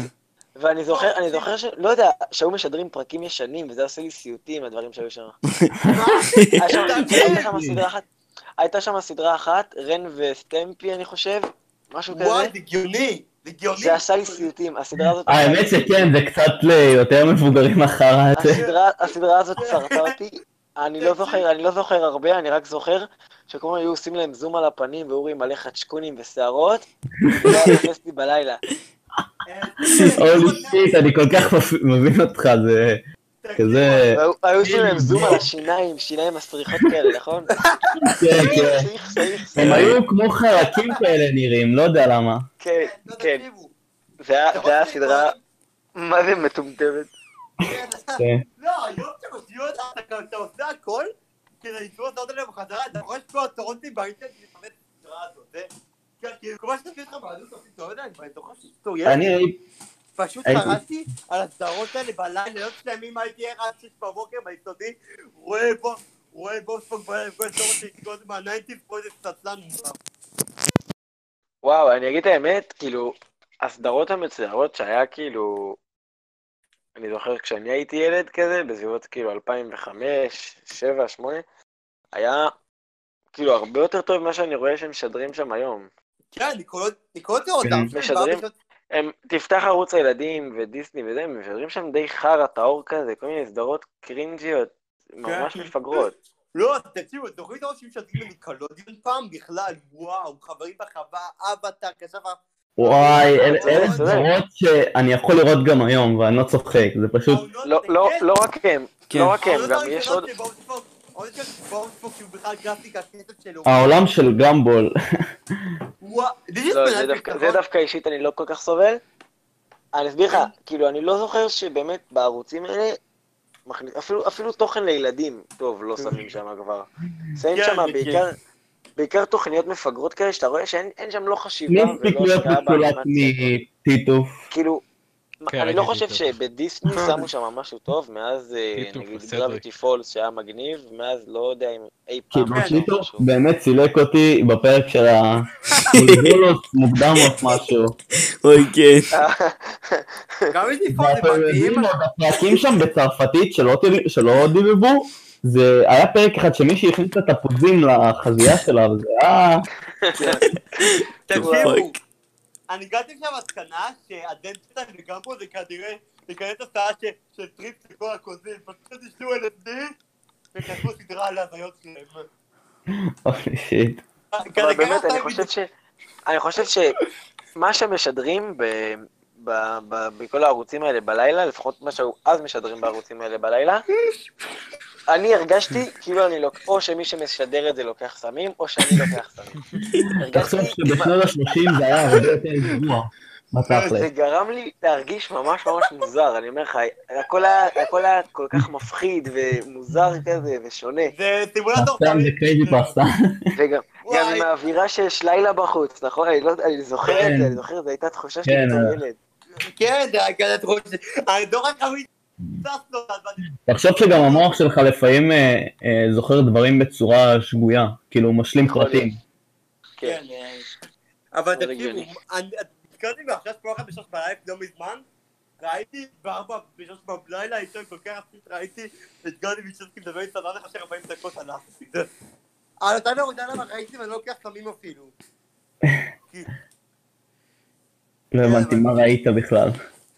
ואני זוכר, אני זוכר ש... לא יודע, שהיו משדרים פרקים ישנים, וזה עושה לי סיוטים, הדברים שהיו שם. הייתה שם סדרה אחת, רן וסטמפי, אני חושב, משהו וואי, כזה. זה גאוני. זה גאוני. זה עשה לי סיוטים, הסדרה הזאת... האמת שכן, זה קצת ליותר מבוגרים אחר הזה. הסדרה, הסדרה הזאת צרתה אותי, אני לא זוכר, אני לא זוכר הרבה, אני רק זוכר שכל הזמן היו עושים להם זום על הפנים והיו מלא חדשקונים ושערות, ולא היה אותי בלילה. אולי שיט, אני כל כך מבין אותך, זה כזה... היו עושים להם זום על השיניים, שיניים מסריחות כאלה, נכון? כן, כן. הם. היו כמו חרקים כאלה נראים, לא יודע למה. כן, לא, כן. זה היה- אתה סדרה, מה זה מטומטמת. כן. כן. לא, היום כשמשאיר אותך, אתה אתה עושה הכל, כדי לצפות הסדרות האלה בחזרה, אתה רואה שכל הטורונטים באינטרנט מתאמץ בסדרה הזאת, זה... כן, כאילו, כל מה שאתה לך בעלות, אתה יודע, אני כבר זוכר שהיסטוריה. פשוט הייתי- קראתי על הסדרות האלה בלילה, לילות שלמים הייתי ער עד שש בבוקר ביסודי, רואה בו, רואה בובספוג בלילה, כל הסדרות שהתקועות מה nineties, פה איזה סטלן מוזר. וואו, אני אגיד את האמת, כאילו, הסדרות המצוירות שהיה כאילו, אני זוכר כשאני הייתי ילד כזה, בסביבות כאילו 2005, 7, 8, היה כאילו הרבה יותר טוב ממה שאני רואה שהם משדרים שם היום. כן, Nickelodeon, כן. משדרים. הם, תפתח ערוץ הילדים ודיסני וזה, הם משדרים שם די חרא, טהור כזה, כל מיני סדרות קרינג'יות, ממש כן. מפגרות. לא, תקשיבו, תוכנית הראש שמשדרים בניקולודיון פעם בכלל, וואו, חברים בחווה, אבטאר, כשפה, וואי, אלה. סדרות שאני יכול לראות גם היום, ואני לא צוחק, זה פשוט... לא, לא, לא רק הם, כן. לא רק הם, גם יש עוד... של בואו ספוק, שהוא בכלל גרפיקה, כסף שלו. העולם של גמבול, לא, זה דווקא, אישית אני לא כל כך סובל. אני אסביר לך, כאילו, אני לא זוכר שבאמת בערוצים האלה, אפילו, אפילו תוכן לילדים, טוב, לא שמים שם כבר. שמים כן, שם כן. בעיקר, בעיקר תוכניות מפגרות כאלה, שאתה רואה שאין אין שם לא חשיבה ולא להיות השקעה באנימציה. מטיטוף? כאילו, כן, אני לא חושב. שבדיסני שמו שם משהו טוב, מאז אה, נגיד. גרביטי פולס שהיה מגניב, מאז לא יודע אם אי כי פעם טיטוף משהו. באמת סילק אותי בפרק של הבולבולות מוקדם או משהו. אוי כן. מדהים. יודעים, עוד הפרקים שם בצרפתית שלא דיב- שלא דיבבו, זה היה פרק אחד שמישהי הכניס את התפוזים לחזייה שלה, וזה היה... תקשיבו, פאק. אני הגעתי למסקנה שהדנט שלהם וגם פה זה כנראה להיכנס הסעה ש- של טריפ לכל הכוזים, פשוט ישנו LSD וכתבו סדרה על ההזיות שלהם. אוי שיט. אבל כנראה באמת, אני חושב ש... אני חושב שמה שמשדרים ב... ב... ב... בכל הערוצים האלה בלילה, לפחות מה שהיו אז משדרים בערוצים האלה בלילה, אני הרגשתי כאילו אני לוק... או שמי שמשדר את זה לוקח סמים, או שאני לוקח סמים. תחשוב שבשנות ה-30 זה היה הרבה יותר גרוע. זה גרם לי להרגיש ממש ממש מוזר, אני אומר לך, הכל היה, היה כל כך מפחיד ומוזר כזה ושונה, זה סימולטור עכשיו זה creepypasta. וגם. עם האווירה שיש לילה בחוץ, נכון? אני לא זוכר את כן. זה, אני זוכר, זו הייתה תחושה שלי כן, בתור אה. ילד. כן, זה היה תחשוב שגם המוח שלך לפעמים אה, אה, זוכר דברים בצורה שגויה, כאילו הוא משלים. פרטים. כן. כן, אה, אבל תקשיבו, נזכרתי ועכשיו כל אחד בשלוש בלילה לא מזמן, ראיתי בארבע, בשלוש בלילה, איתו כל כך פשוט ראיתי את גדי ויצ'רסקי מדבר עם סדרן לך של 40 דקות האפסיד. על אותה נורדה למה ראיתי ואני לא לוקח סמים אפילו. לא הבנתי מה ראית בכלל.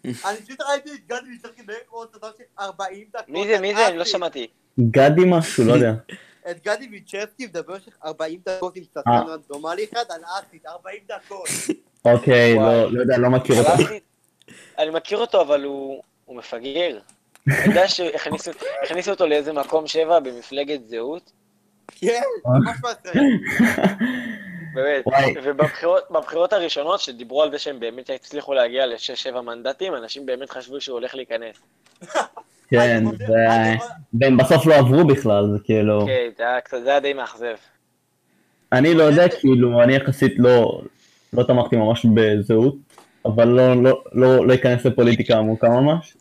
אני פשוט ראיתי את גדי ויצ'רסקי מדבר עוד סדרן של 40 דקות. מי זה, מי זה? אני לא. שמעתי. גדי משהו, לא יודע. את גדי ויצ'רסקי מדבר של 40 דקות עם אה. סדרן רנדומלי אחד על אסיד, 40 דקות. אוקיי. לא לא יודע, לא מכיר אותו. אני מכיר אותו, אבל הוא הוא מפגר. אתה יודע שהכניסו אותו לאיזה מקום שבע במפלגת זהות? כן, ממש מעשה. באמת. ובבחירות בבחירות הראשונות, שדיברו על זה שהם באמת הצליחו להגיע לשש-שבע מנדטים, אנשים באמת חשבו שהוא הולך להיכנס. כן, חושב- והם בסוף לא עברו בכלל, זה כאילו... כן, זה היה די מאכזב. אני לא יודע, כאילו, אני יחסית לא לא תמכתי ממש בזהות, אבל לא- לא- לא לא אכנס לפוליטיקה עמוקה ממש.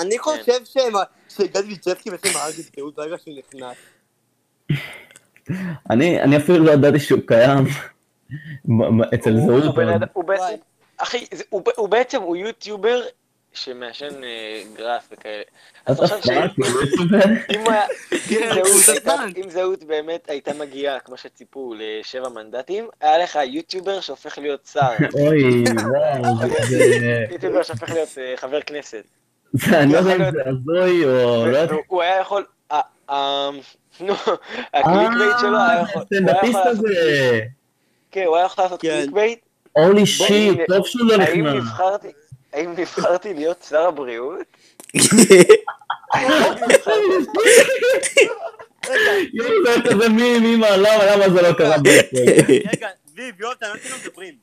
אני חושב שהם- שגדי ויצ'רסקי בעצם הרג את זהות ברגע שהוא נכנס. אני אני אפילו לא ידעתי שהוא קיים אצל הוא- זהות. אחי, זה- הוא הוא בעצם, הוא יוטיובר שמעשן אה, גראס וכאלה. אז עכשיו ש- כן, אם זהות באמת הייתה מגיעה, כמו שציפו, לשבע מנדטים, היה לך יוטיובר שהופך להיות שר. אוי, וואו. יוטיובר שהופך להיות אה, חבר כנסת. זה- אני לא יודע אם זה הזוי או לא. הוא היה יכול... אה, אה, נו, ה clickbait שלו היה יכול... הוא היה הסטנדאפיסט יכול לעשות- הזה. כן, הוא היה יכול לעשות כן. clickbait. holy shit, טוב שהוא לא נכנס. האם נבחרתי להיות שר הבריאות? זה מי, מי, מה, למה, למה זה לא קרה בעצם? רגע, זיו, על מה אתם מדברים?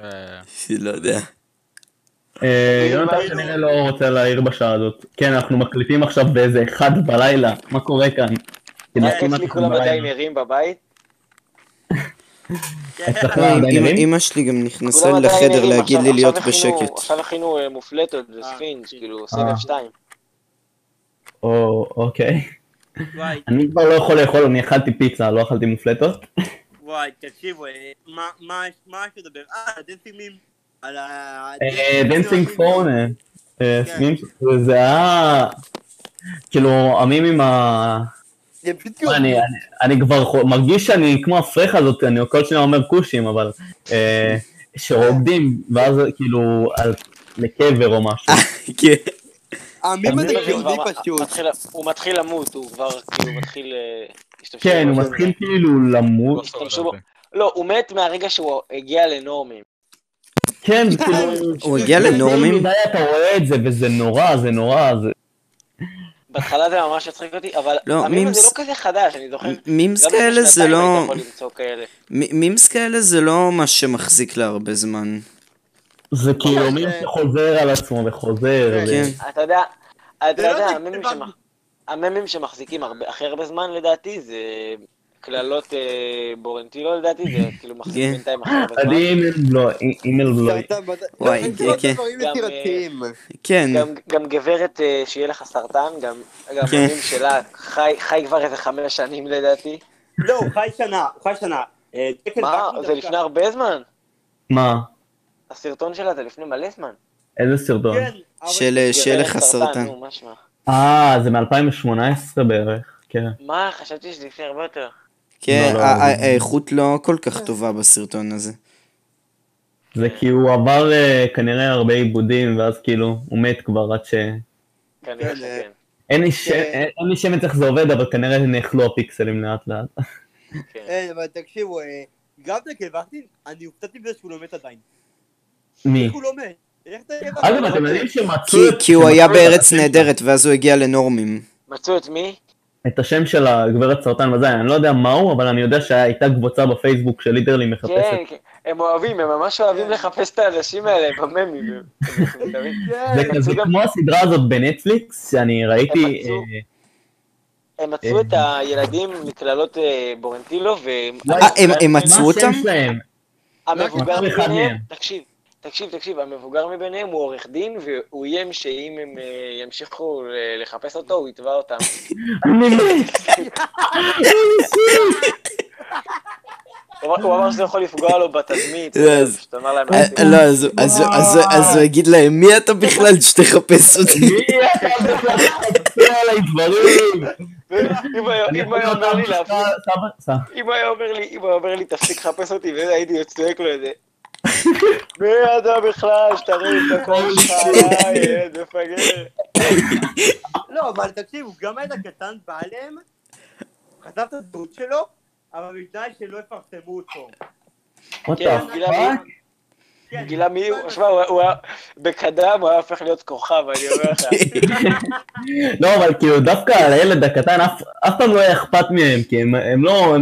אה, לא יודע. אה, יונתן כנראה לא רוצה להעיר בשעה הזאת. כן, אנחנו מקליטים עכשיו באיזה אחד בלילה, מה קורה כאן? רק כמעט אצלי כולם בלילה. עדיין ערים בבית. לא, עדיין אמא- שלי גם נכנסה לחדר להגיד לי להיות בשקט. עכשיו הכינו אה, מופלטות וספינג', כאילו, סבב אה. 2. או, אוקיי. אני כבר לא יכול לאכול, אני אכלתי פיצה, לא אכלתי מופלטות. וואי, תקשיבו, אה, מה- יש לדבר? אה, הדנסינג מים. על ה... דנסינג כן. זה היה... כאילו, המים עם ה... אני, אני, אני כבר מרגיש שאני כמו הפרחה הזאת, אני כל שניה אומר כושים, אבל אה, שרוקדים, ואז כאילו על, לקבר או משהו. כן. המים הזה אני- כאילו כבר די פשוט. הוא מתחיל למות, הוא כבר כאילו מתחיל... אה, כן, הוא. מתחיל כאילו למות. לא, הוא מת מהרגע שהוא הגיע לנורמים. כן, זה כאילו... הוא הגיע לנורמים? אתה רואה את זה, וזה נורא, זה נורא, זה... בהתחלה זה ממש הצחיק אותי, אבל לא, מימס- לא כזה חדש, אני זוכר. מימס כאלה זה לא... מימס כאלה זה לא מה שמחזיק להרבה זמן. זה כאילו זה- שחוזר על עצמו וחוזר. כן. אתה יודע, אתה לא יודע, זה- הממים זה- הממים שמחזיקים הרבה- הכי הרבה זמן לדעתי זה קללות אה, בורנטילו לדעתי, זה כאילו מחזיק כן. בינתיים הכי הרבה זמן. אני אימייל בלו, אימייל בלו. סרטן בד- וואי, כן, כן. גם, יצירתיים. כן. גם, גברת אה, שיהיה לך סרטן, גם, כן. הממים שלה חי, כבר איזה חמש שנים לדעתי. לא, הוא חי שנה, הוא חי שנה. אה, מה? זה לפני הרבה זמן. מה? הסרטון שלה זה לפני מלא זמן. איזה סרטון? כן, של אה, שיהיה לך סרטן. אה, זה מ-2018 בערך, כן. מה? חשבתי שזה לפני הרבה יותר. כן, לא, לא, לא. האיכות לא כל כך טובה בסרטון הזה. זה כי הוא עבר אה, כנראה הרבה עיבודים, ואז כאילו, הוא מת כבר עד ש... כנראה כן, שכן. אין לי ש- כן. אין לי שמץ איך זה עובד, אבל כנראה נאכלו הפיקסלים לאט לאט. כן. אין, אבל תקשיבו, אה, גם דקל וקנין, אני הופתעתי בזה שהוא לא מת עדיין. מי? איך הוא לא מת? אגב, אתם? יודעים שמצאו כי- את- כי הוא היה בארץ נהדרת, ואז הוא הגיע לנורמים. מצאו את מי? את השם של הגברת סרטן בזין, אני לא יודע מהו, אבל אני יודע שהייתה קבוצה בפייסבוק של literally כן, מחפשת. כן. הם אוהבים, הם ממש אוהבים לחפש את האנשים האלה בממים. מטומטמים. זה כזה כמו הסדרה הזאת בנטפליקס, שאני ראיתי... הם מצאו- אה, הם מצאו את הילדים מקללות אה, בורנטילו, וואי, אה, הם- מה מצאו אותם? מביניהם, מהם. תקשיב, תקשיב, תקשיב, המבוגר מביניהם הוא עורך דין, והוא איים שאם הם אה, ימשיכו ל- לחפש אותו, הוא יתבע אותם. הוא אמר- שזה יכול לפגוע לו בתדמית, לא, אז- פשוט אמר להם... אה, לא, אז הוא- יגיד להם, מי אתה בכלל שתחפש אותי? מי אתה בכלל שתעשה עליי דברים? אם היה- אומר לי. אם היה אומר לי, תפסיק לחפש אותי, וזה הייתי צועק לו את זה. מי אתה בכלל שתרים את הקול שלך עליי, ילד מפגר. לא, אבל תקשיבו, גם הילד הקטן בא אליהם, חטף את הדמות שלו, אבל בתנאי שלא יפרסמו אותו. What כן, the גילה fuck? מי- כן, הוא, שמע, הוא- הוא היה, בקדם הוא היה הופך להיות כוכב, אני אומר לך. לא, אבל כאילו דווקא על הילד הקטן, אף- פעם לא היה אכפת מהם, כי הם לא...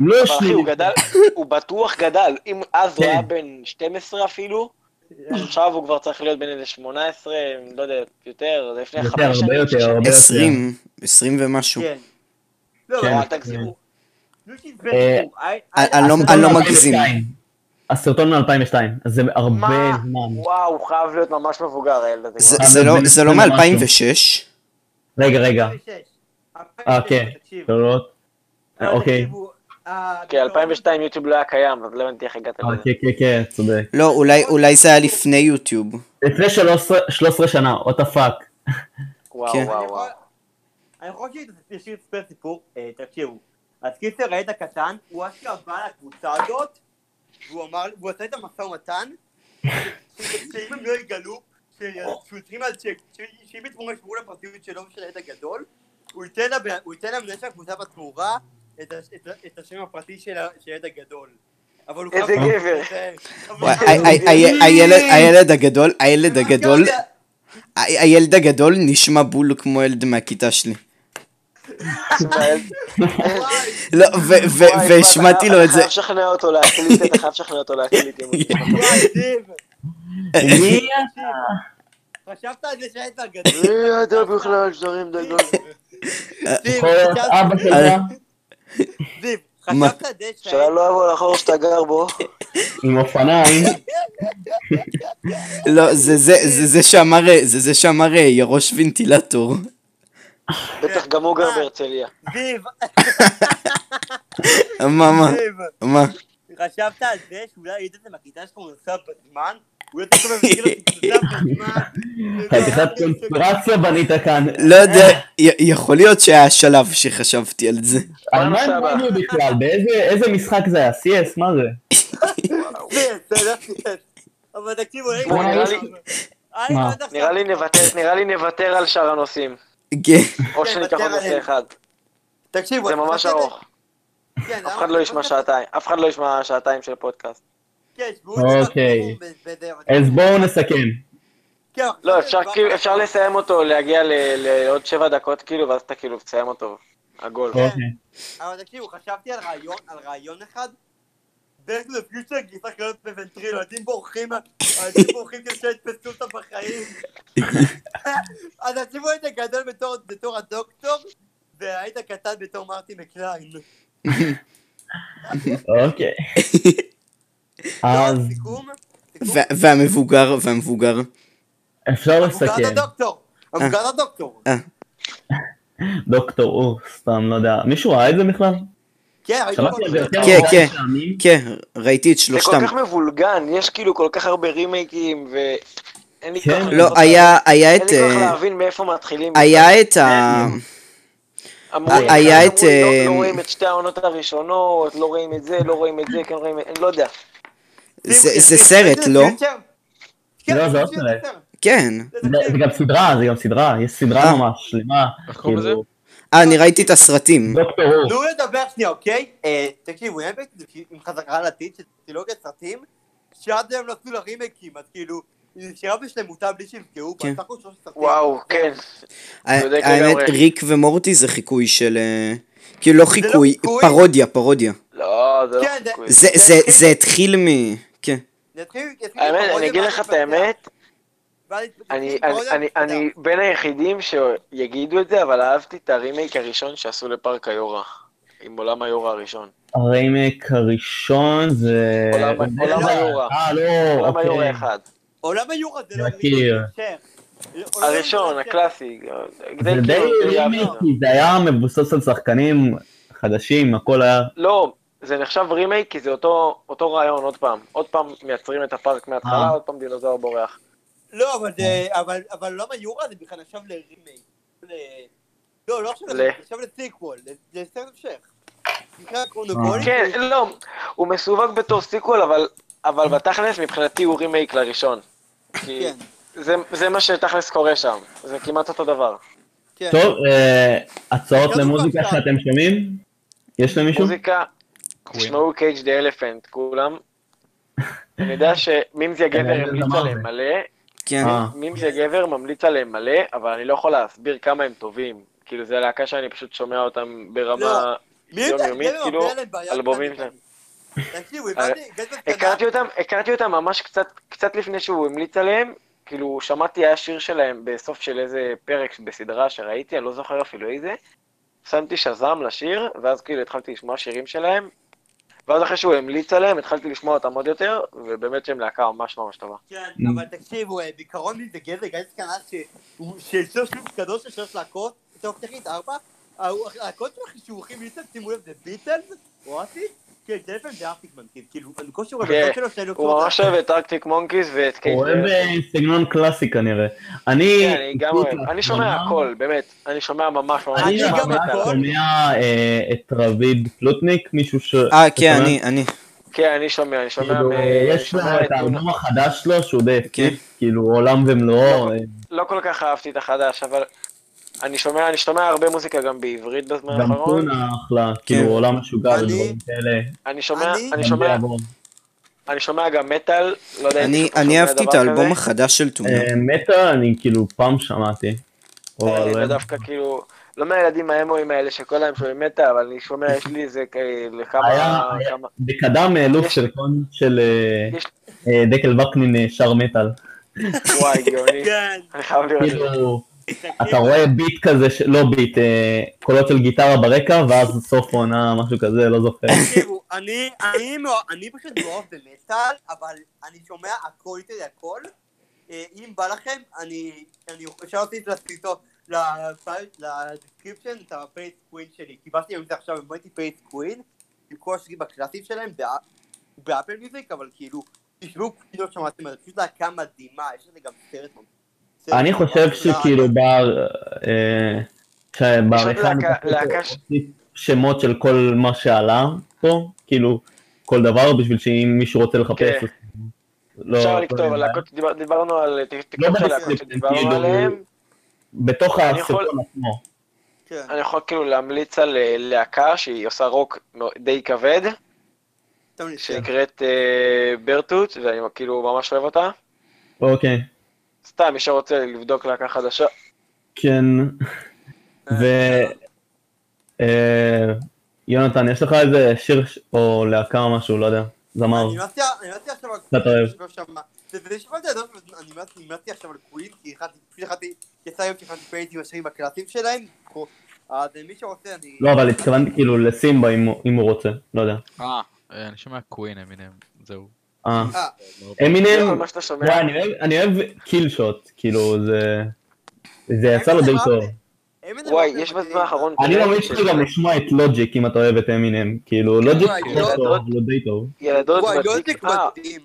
הם- לא יושבים. הוא גדל, הוא בטוח גדל. אם אז הוא כן. היה בן 12 אפילו, עכשיו הוא כבר צריך להיות בן איזה 18, לא יודע, יותר, זה לפני יותר, חמש הרבה שנים. יותר, שש שנים. הרבה יותר. עשרים, עשרים ומשהו. כן. לא, אל תגזימו. אה, אני- לא- הסרטון אני לא מ- מגזים. 2002. הסרטון מ-2002, אז זה הרבה? זמן. וואו, הוא חייב להיות ממש מבוגר, הילד הזה. זה- לא- לא זה משהו. מ-2006? רגע, רגע. 2006. אה, כן. אבל אוקיי. תקשיבו, אה, כי 2002 יוטיוב לא היה קיים, אז לא הבנתי איך הגעת אה, לזה. כן, כן, כן, צודק. לא, אולי- אולי זה היה לפני יוטיוב. לפני 13 13 שנה, what the fuck. וואו, כן. וואו, אני וואו. יכול- אני יכול שישיר לספר סיפור, אה, תקשיבו. אז קיצר הילד הקטן, הוא אשכרה בא לקבוצה הזאת, והוא אמר, והוא עשה את המשא ומתן, שאם הם לא יגלו, שיוצרים על צ'ק, שאם יתמורה ישמרו לפרטיות שלו ושל הילד הגדול, הוא ייתן הוא למנהל של הקבוצה בתמורה את את את השם הפרטי של הילד הגדול. איזה גבר. הילד- הגדול, הילד הגדול, ה- הילד הגדול נשמע בול כמו ילד מהכיתה שלי. לא, והשמעתי אתה לו את זה. חייב לשכנע אותו להקליט, אתה חייב לשכנע אותו להקליט. מי חשבת על זה שהילד הגדול? מי אתה בכלל שתרים דגול? אבא שלך, זיו? חשבת שה- שלא לא יבוא לחור שאתה גר בו. עם אופניים, לא, זה זה, זה זה שאמר, זה זה שאמר אה, ירוש וינטילטור. בטח גם הוא גר בהרצליה. זיו, מה, מה, מה? חשבת על זה שאולי היית מהכיתה שלך הוא נוסע בזמן? מכיר אותי נוסע בזמן? חתיכת קונספירציה בנית כאן. לא יודע, יכול להיות שהיה שלב שחשבתי על זה. על מה הם הבא? בנו בכלל? באיזה איזה משחק זה היה? CS? מה זה? אבל תקשיבו, בוא, נראה לי- נוותר, על שאר הנושאים. כן. או שניקח עוד נושא. אחד. תקשיבו, זה ממש ארוך. כן, אף אחד לא ישמע שעתיים. אף אחד לא ישמע שעתיים של פודקאסט. כן, שבו אוקיי. אז בואו נסכם. כן, לא, אפשר כאילו. אפשר לסיים אותו, להגיע ל- לעוד שבע דקות כאילו, ואז אתה כאילו תסיים אותו. עגול. כן. אוקיי. אבל תקשיבו, חשבתי על רעיון, על רעיון אחד. The future גייסה להיות בוונטריל, ילדים בורחים, ילדים בורחים כדי שיתפסו אותם בחיים. אז תקשיבו היית גדול בתור- בתור הדוקטור, והיית קטן בתור מרטי מקליין. אוקיי. אז? סיכום? וה- והמבוגר, והמבוגר. אפשר המבוגר לסכם. הדוקטור. המבוגר הדוקטור. דוקטור או סתם, לא יודע. מישהו ראה את זה בכלל? כן, זה כן, כן. כן, ראיתי את זה שלושתם. כל כך מבולגן, יש כאילו כל כך הרבה רימייקים, לי כן. כוח... לא, היה, היה אין את... לי כוח אה, להבין מאיפה מתחילים. היה את ה... לי, היה את, לי, לא- אה, לא רואים את שתי העונות הראשונות, לא רואים את זה, לא רואים את זה, כן רואים את... אני לא יודע. זה סרט, לא? כן, לא, זה שים, לא סרט. כן. זה גם סדרה, זה גם סדרה, יש סדרה אה. ממש שלמה. איך קוראים לזה? כאילו, אה, אני ראיתי את הסרטים. תנו לדבר שנייה, אוקיי? אה, תקשיבו, אין בעצם עם חזרה לעתיד של טרילוגיית סרטים, שעד היום לא עשו לה רימייקים, אז כאילו, היא נשארה בשלמותה בלי שיפגעו כן. וואו, כן. האמת. ריק ומורטי זה חיקוי של... אה, כאילו לא חיקוי, חיקוי. פרודיה, פרודיה. לא, זה לא כן. זה- זה זה התחיל מ... כן. האמת, אני אגיד לך את האמת, אני, בין היחידים שיגידו את זה, אבל אהבתי את הרימייק הראשון שעשו לפארק היורה. עם עולם היורה הראשון. הריימק הראשון זה... עולם- היורה. אה, לא, עולם היורה אוקיי. אחד. עולם היורה זה לא מכיר. רימייק, זה המשך. הראשון, עולם הקלאסי. זה די רימייק, כי זה היה מבוסס על שחקנים חדשים, הכל היה... לא, זה נחשב רימייק כי זה אותו, אותו רעיון עוד פעם. עוד פעם מייצרים את הפארק מההתחלה, אה. עוד פעם דינוזאור בורח. לא, אבל זה... אבל אבל עולם היורה זה בכלל נחשב לרימייק. ל- לא, לא עכשיו ל- נחשב ל sequel, ל- לסרט המשך. כן, לא, הוא מסווג בתור sequel, אבל, אבל בתכלס מבחינתי הוא רימייק לראשון. כי כן, זה, זה מה שתכלס קורה שם, זה כמעט אותו דבר. כן. טוב, אה, הצעות יאללה, למוזיקה. שאתם שומעים? יש למישהו? מוזיקה. תשמעו קייג' דה אלפנט, כולם. אני יודע שמימזי הגבר אה, המליץ מה עליהם? מלא, כן. אה, מימזי הגבר ממליץ עליהם מלא, אבל אני לא יכול להסביר כמה הם טובים. כאילו זה להקה שאני פשוט שומע אותם ברמה... לא, יומיומית, כאילו, אלבומים. שלהם. גז הכרתי אותם, הכרתי אותם ממש קצת, קצת לפני שהוא המליץ עליהם, כאילו שמעתי היה שיר שלהם בסוף של איזה פרק בסדרה שראיתי, אני לא זוכר אפילו איזה, שמתי שזם לשיר, ואז כאילו התחלתי לשמוע שירים שלהם, ואז אחרי שהוא המליץ עליהם, התחלתי לשמוע אותם עוד יותר, ובאמת שהם להקה ממש ממש טובה. כן, אבל תקשיבו, אה, בעיקרון לי זה גזר, גז קנה שיש לו שוב קדוש של שלוש להקות, טוב, תגיד, ארבע, הלהקות של החישוכים ליטל, שימו לב, זה ביטלס, אואסיס, כן, זה לפעמים זה ארטיק מנקיז, כאילו, אני כושר כן, הלהקות שלו שאני הוא ממש אוהב את ארקטיק מונקיס ואת קייט הוא אוהב. אה, סגנון קלאסי כנראה. אני... כן, אני שומע הכל, באמת, אני שומע ממש ממש, אני. שומע אה, את רביד פלוטניק, מישהו ש... אה, כן? אני, אני. כן, אני שומע, אני שומע, כאילו, אני יש לו את. האלבום החדש שלו שהוא די כן. הפציץ, כאילו עולם ומלואו. אה, לא כל כך אהבתי את החדש, אבל אני שומע, אני שומע הרבה מוזיקה גם בעברית בזמן גם האחרון. טונה אחלה, כן. כאילו עולם משוגע אני- ודברים כאלה. אני שומע, אני- גם שומע. אני שומע גם מטאל, לא יודע אם אני מישהו אני אהבתי את האלבום. החדש של טונה. אה, מטה אני כאילו פעם שמעתי. או אני לא- דווקא כאילו, לא מהילדים האמואים האלה שכל היום שומעים מטאל, אבל אני שומע, יש לי איזה כאלה כמה, בקדם אה, לוק של קון של אה, יש- אה, דקל וקנין אה, שר מטאל. וואי, גאוני, כן, אני חייב לראות. כאילו, אתה רואה ביט כזה, לא ביט, אה, קולות של גיטרה ברקע, ואז סוף עונה, משהו כזה, לא זוכר. תקשיבו, אני, אני, פשוט מאוהב במטאל, אבל אני שומע הכל שלי הכל. אה, אם בא לכם, אני, אפשר להוסיף לסרטון, ל description את הפלייליסט Queen שלי. קיבלתי את זה עכשיו, הבאתי פלייליסט Queen, עם כל השירים הקלאסיים שלהם, בא- באפל מיוזיק, אבל כאילו, תשמעו, כאילו לא שמעתם על זה, פשוט להקה מדהימה, יש לזה גם סרט. אני חושב שכאילו. בר... אה, להוסיף שמות של כל מה שעלה פה, כאילו, כל דבר, בשביל שאם מישהו רוצה לחפש, כן. לא- אפשר לא לכתוב יהיה על דיברנו על תקצוב של להקות שדיברנו כאילו, עליהם. בתוך הסרטון עצמו. כן. אני יכול כאילו להמליץ על אה, להקה שהיא עושה רוק די כבד. שנקראת אה, ברטוט, ואני כאילו ממש אוהב אותה. אוקיי, סתם, מי שרוצה לבדוק להקה חדשה. כן. ו... אה, יונתן, יש לך איזה שיר או להקה או משהו, לא יודע, זמר. אני מציע, עכשיו על אתה אוהב. אני מציע- עכשיו על Queen, כי פשוט הכנתי, יצא היום שהכנתי פלייליסט עם השירים הקלאסיים שלהם, אז מי שרוצה אני... לא, אבל התכוונתי כאילו לסימבה אם הוא- רוצה, לא יודע. אה, אה, אני שומע קווין אמינם, זהו. אה. אה, אמינם, שאתה אני אוהב- אני אוהב קיל שוט, כאילו זה... זה יצא לו די טוב. וואי, יש. בזמן האחרון... אני ממליץ של לך גם לשמוע את לוג'יק אם אתה אוהב את אמינם, כאילו לוג'יק וואי, הוא לא- לא הוא די טוב. ילדות לא. זה אה, מדהים.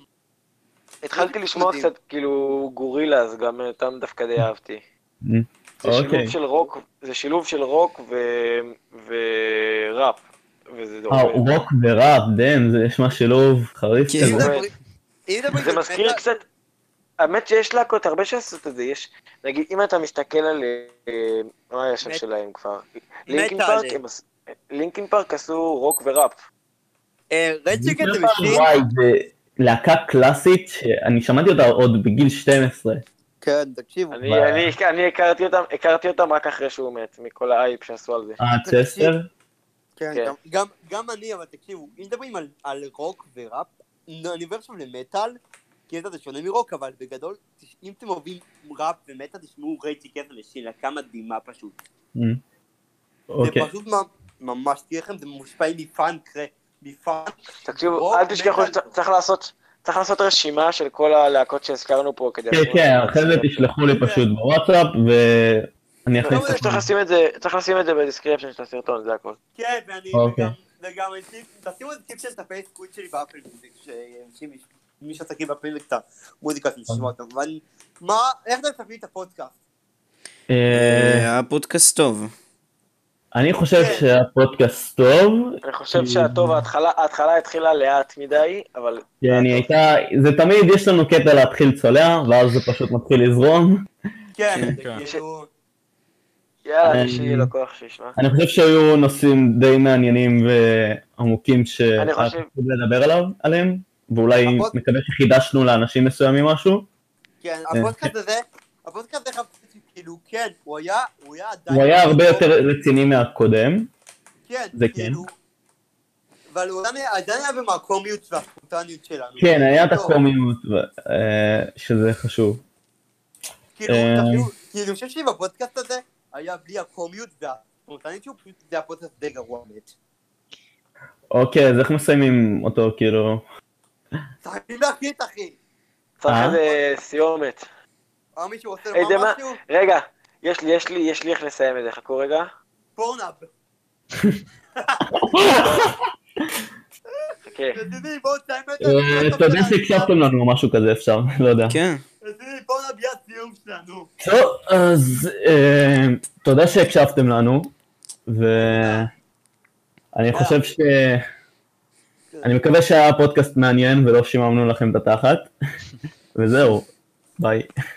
התחלתי לשמוע. קצת כאילו גורילה, אז גם אותם דווקא די אהבתי. Mm. זה אוקיי. שילוב של רוק, זה שילוב של רוק ו- וראפ. וזה אה. רוק וראפ, damn, זה יש מה שילוב חריף כן. כזה. זה מזכיר קצת, האמת שיש להקות הרבה שעושות את זה, יש, נגיד, אם אתה מסתכל על, אה, מה היה השם שלהם כבר? Linkin Park, עשו רוק וראפ. אה, Rage Against the Machine? וואי, זה להקה קלאסית שאני שמעתי אותה עוד בגיל 12. כן, תקשיבו. אני, וואי. אני, אני הכרתי אותם, הכרתי אותם רק אחרי שהוא מת, מכל ההייפ שעשו על זה. אה, צ'סטר? כן, כן. גם- גם- גם אני, אבל תקשיבו, אם מדברים על- על רוק וראפ, אני עובר עכשיו למטאל, כי זה שונה מרוק, אבל בגדול, אם אתם אוהבים ראפ ומטאל, תשמעו Rage Against the Machine, להקה מדהימה פשוט. Mm. זה אוקיי. פשוט ממ- ממש, תראה לכם, זה מושפע מפאנק, מפאנק. תקשיבו, אל תשכחו. שצריך לעשות, צריך לעשות רשימה של כל הלהקות שהזכרנו פה כדי... כן, כן, אחרי זה תשלחו לי פשוט בוואטסאפ ואני אכניס את זה, צריך לשים את זה בדיסקריפשן של הסרטון, זה הכל. כן, ואני, אוקיי. וגם, אני- תשימו את טיפ של את הפייסבוק שלי באפל מיוזיק, שאנשים, מי שעסקים באפל מיוזיק את המוזיקה של לשמוע אותם, ואני, מה, איך אתם מספרים את הפודקאסט? אה, אה, הפודקאסט טוב. אני חושב כן. שהפודקאסט טוב, אני חושב שהטוב, ההתחלה, התחילה לאט מדי, אבל... כי אני הייתה, זה תמיד יש לנו קטע להתחיל צולע, ואז זה פשוט מתחיל לזרום. כן, כן. כאילו, יאללה, שיהיה לו כוח שישמע. אני חושב שהיו נושאים די מעניינים ועמוקים אני חושב- לדבר עליו, עליהם, ואולי מקווה שחידשנו לאנשים מסוימים משהו. כן, הפודקאסט הזה, הפודקאסט הזה, כאילו, כן, הוא היה, הוא היה עדיין... הוא היה הרבה יותר רציני מהקודם, כן, זה כן. כאילו, אבל הוא עדיין- היה במקומיות והספונטניות שלנו. כן, היה את טוב, הקומיות, אה, שזה חשוב. כאילו, אה, כאילו, אני חושב שבפודקאסט הזה היה בלי הקומיות פשוט זה היה פודקאסט די גרוע מת. אוקיי, אז איך מסיימים אותו, כאילו... חייבים להקליט, אחי. צריך אה? איזה סיומת. אה, מישהו רוצה לומר משהו? רגע, יש לי, יש לי, יש לי איך לסיים את זה, חכו רגע. פורנאב. חכה. רציני, בואו תסיים את אה, זה. תודה שהקשבתם לנו או משהו כזה אפשר, לא יודע. כן. רציני, פורנאב יהיה הסיום שלנו. טוב, אז אה, תודה שהקשבתם לנו, ואני חושב ש... אני מקווה שהיה פודקאסט מעניין ולא שיממנו לכם את התחת, וזהו, ביי.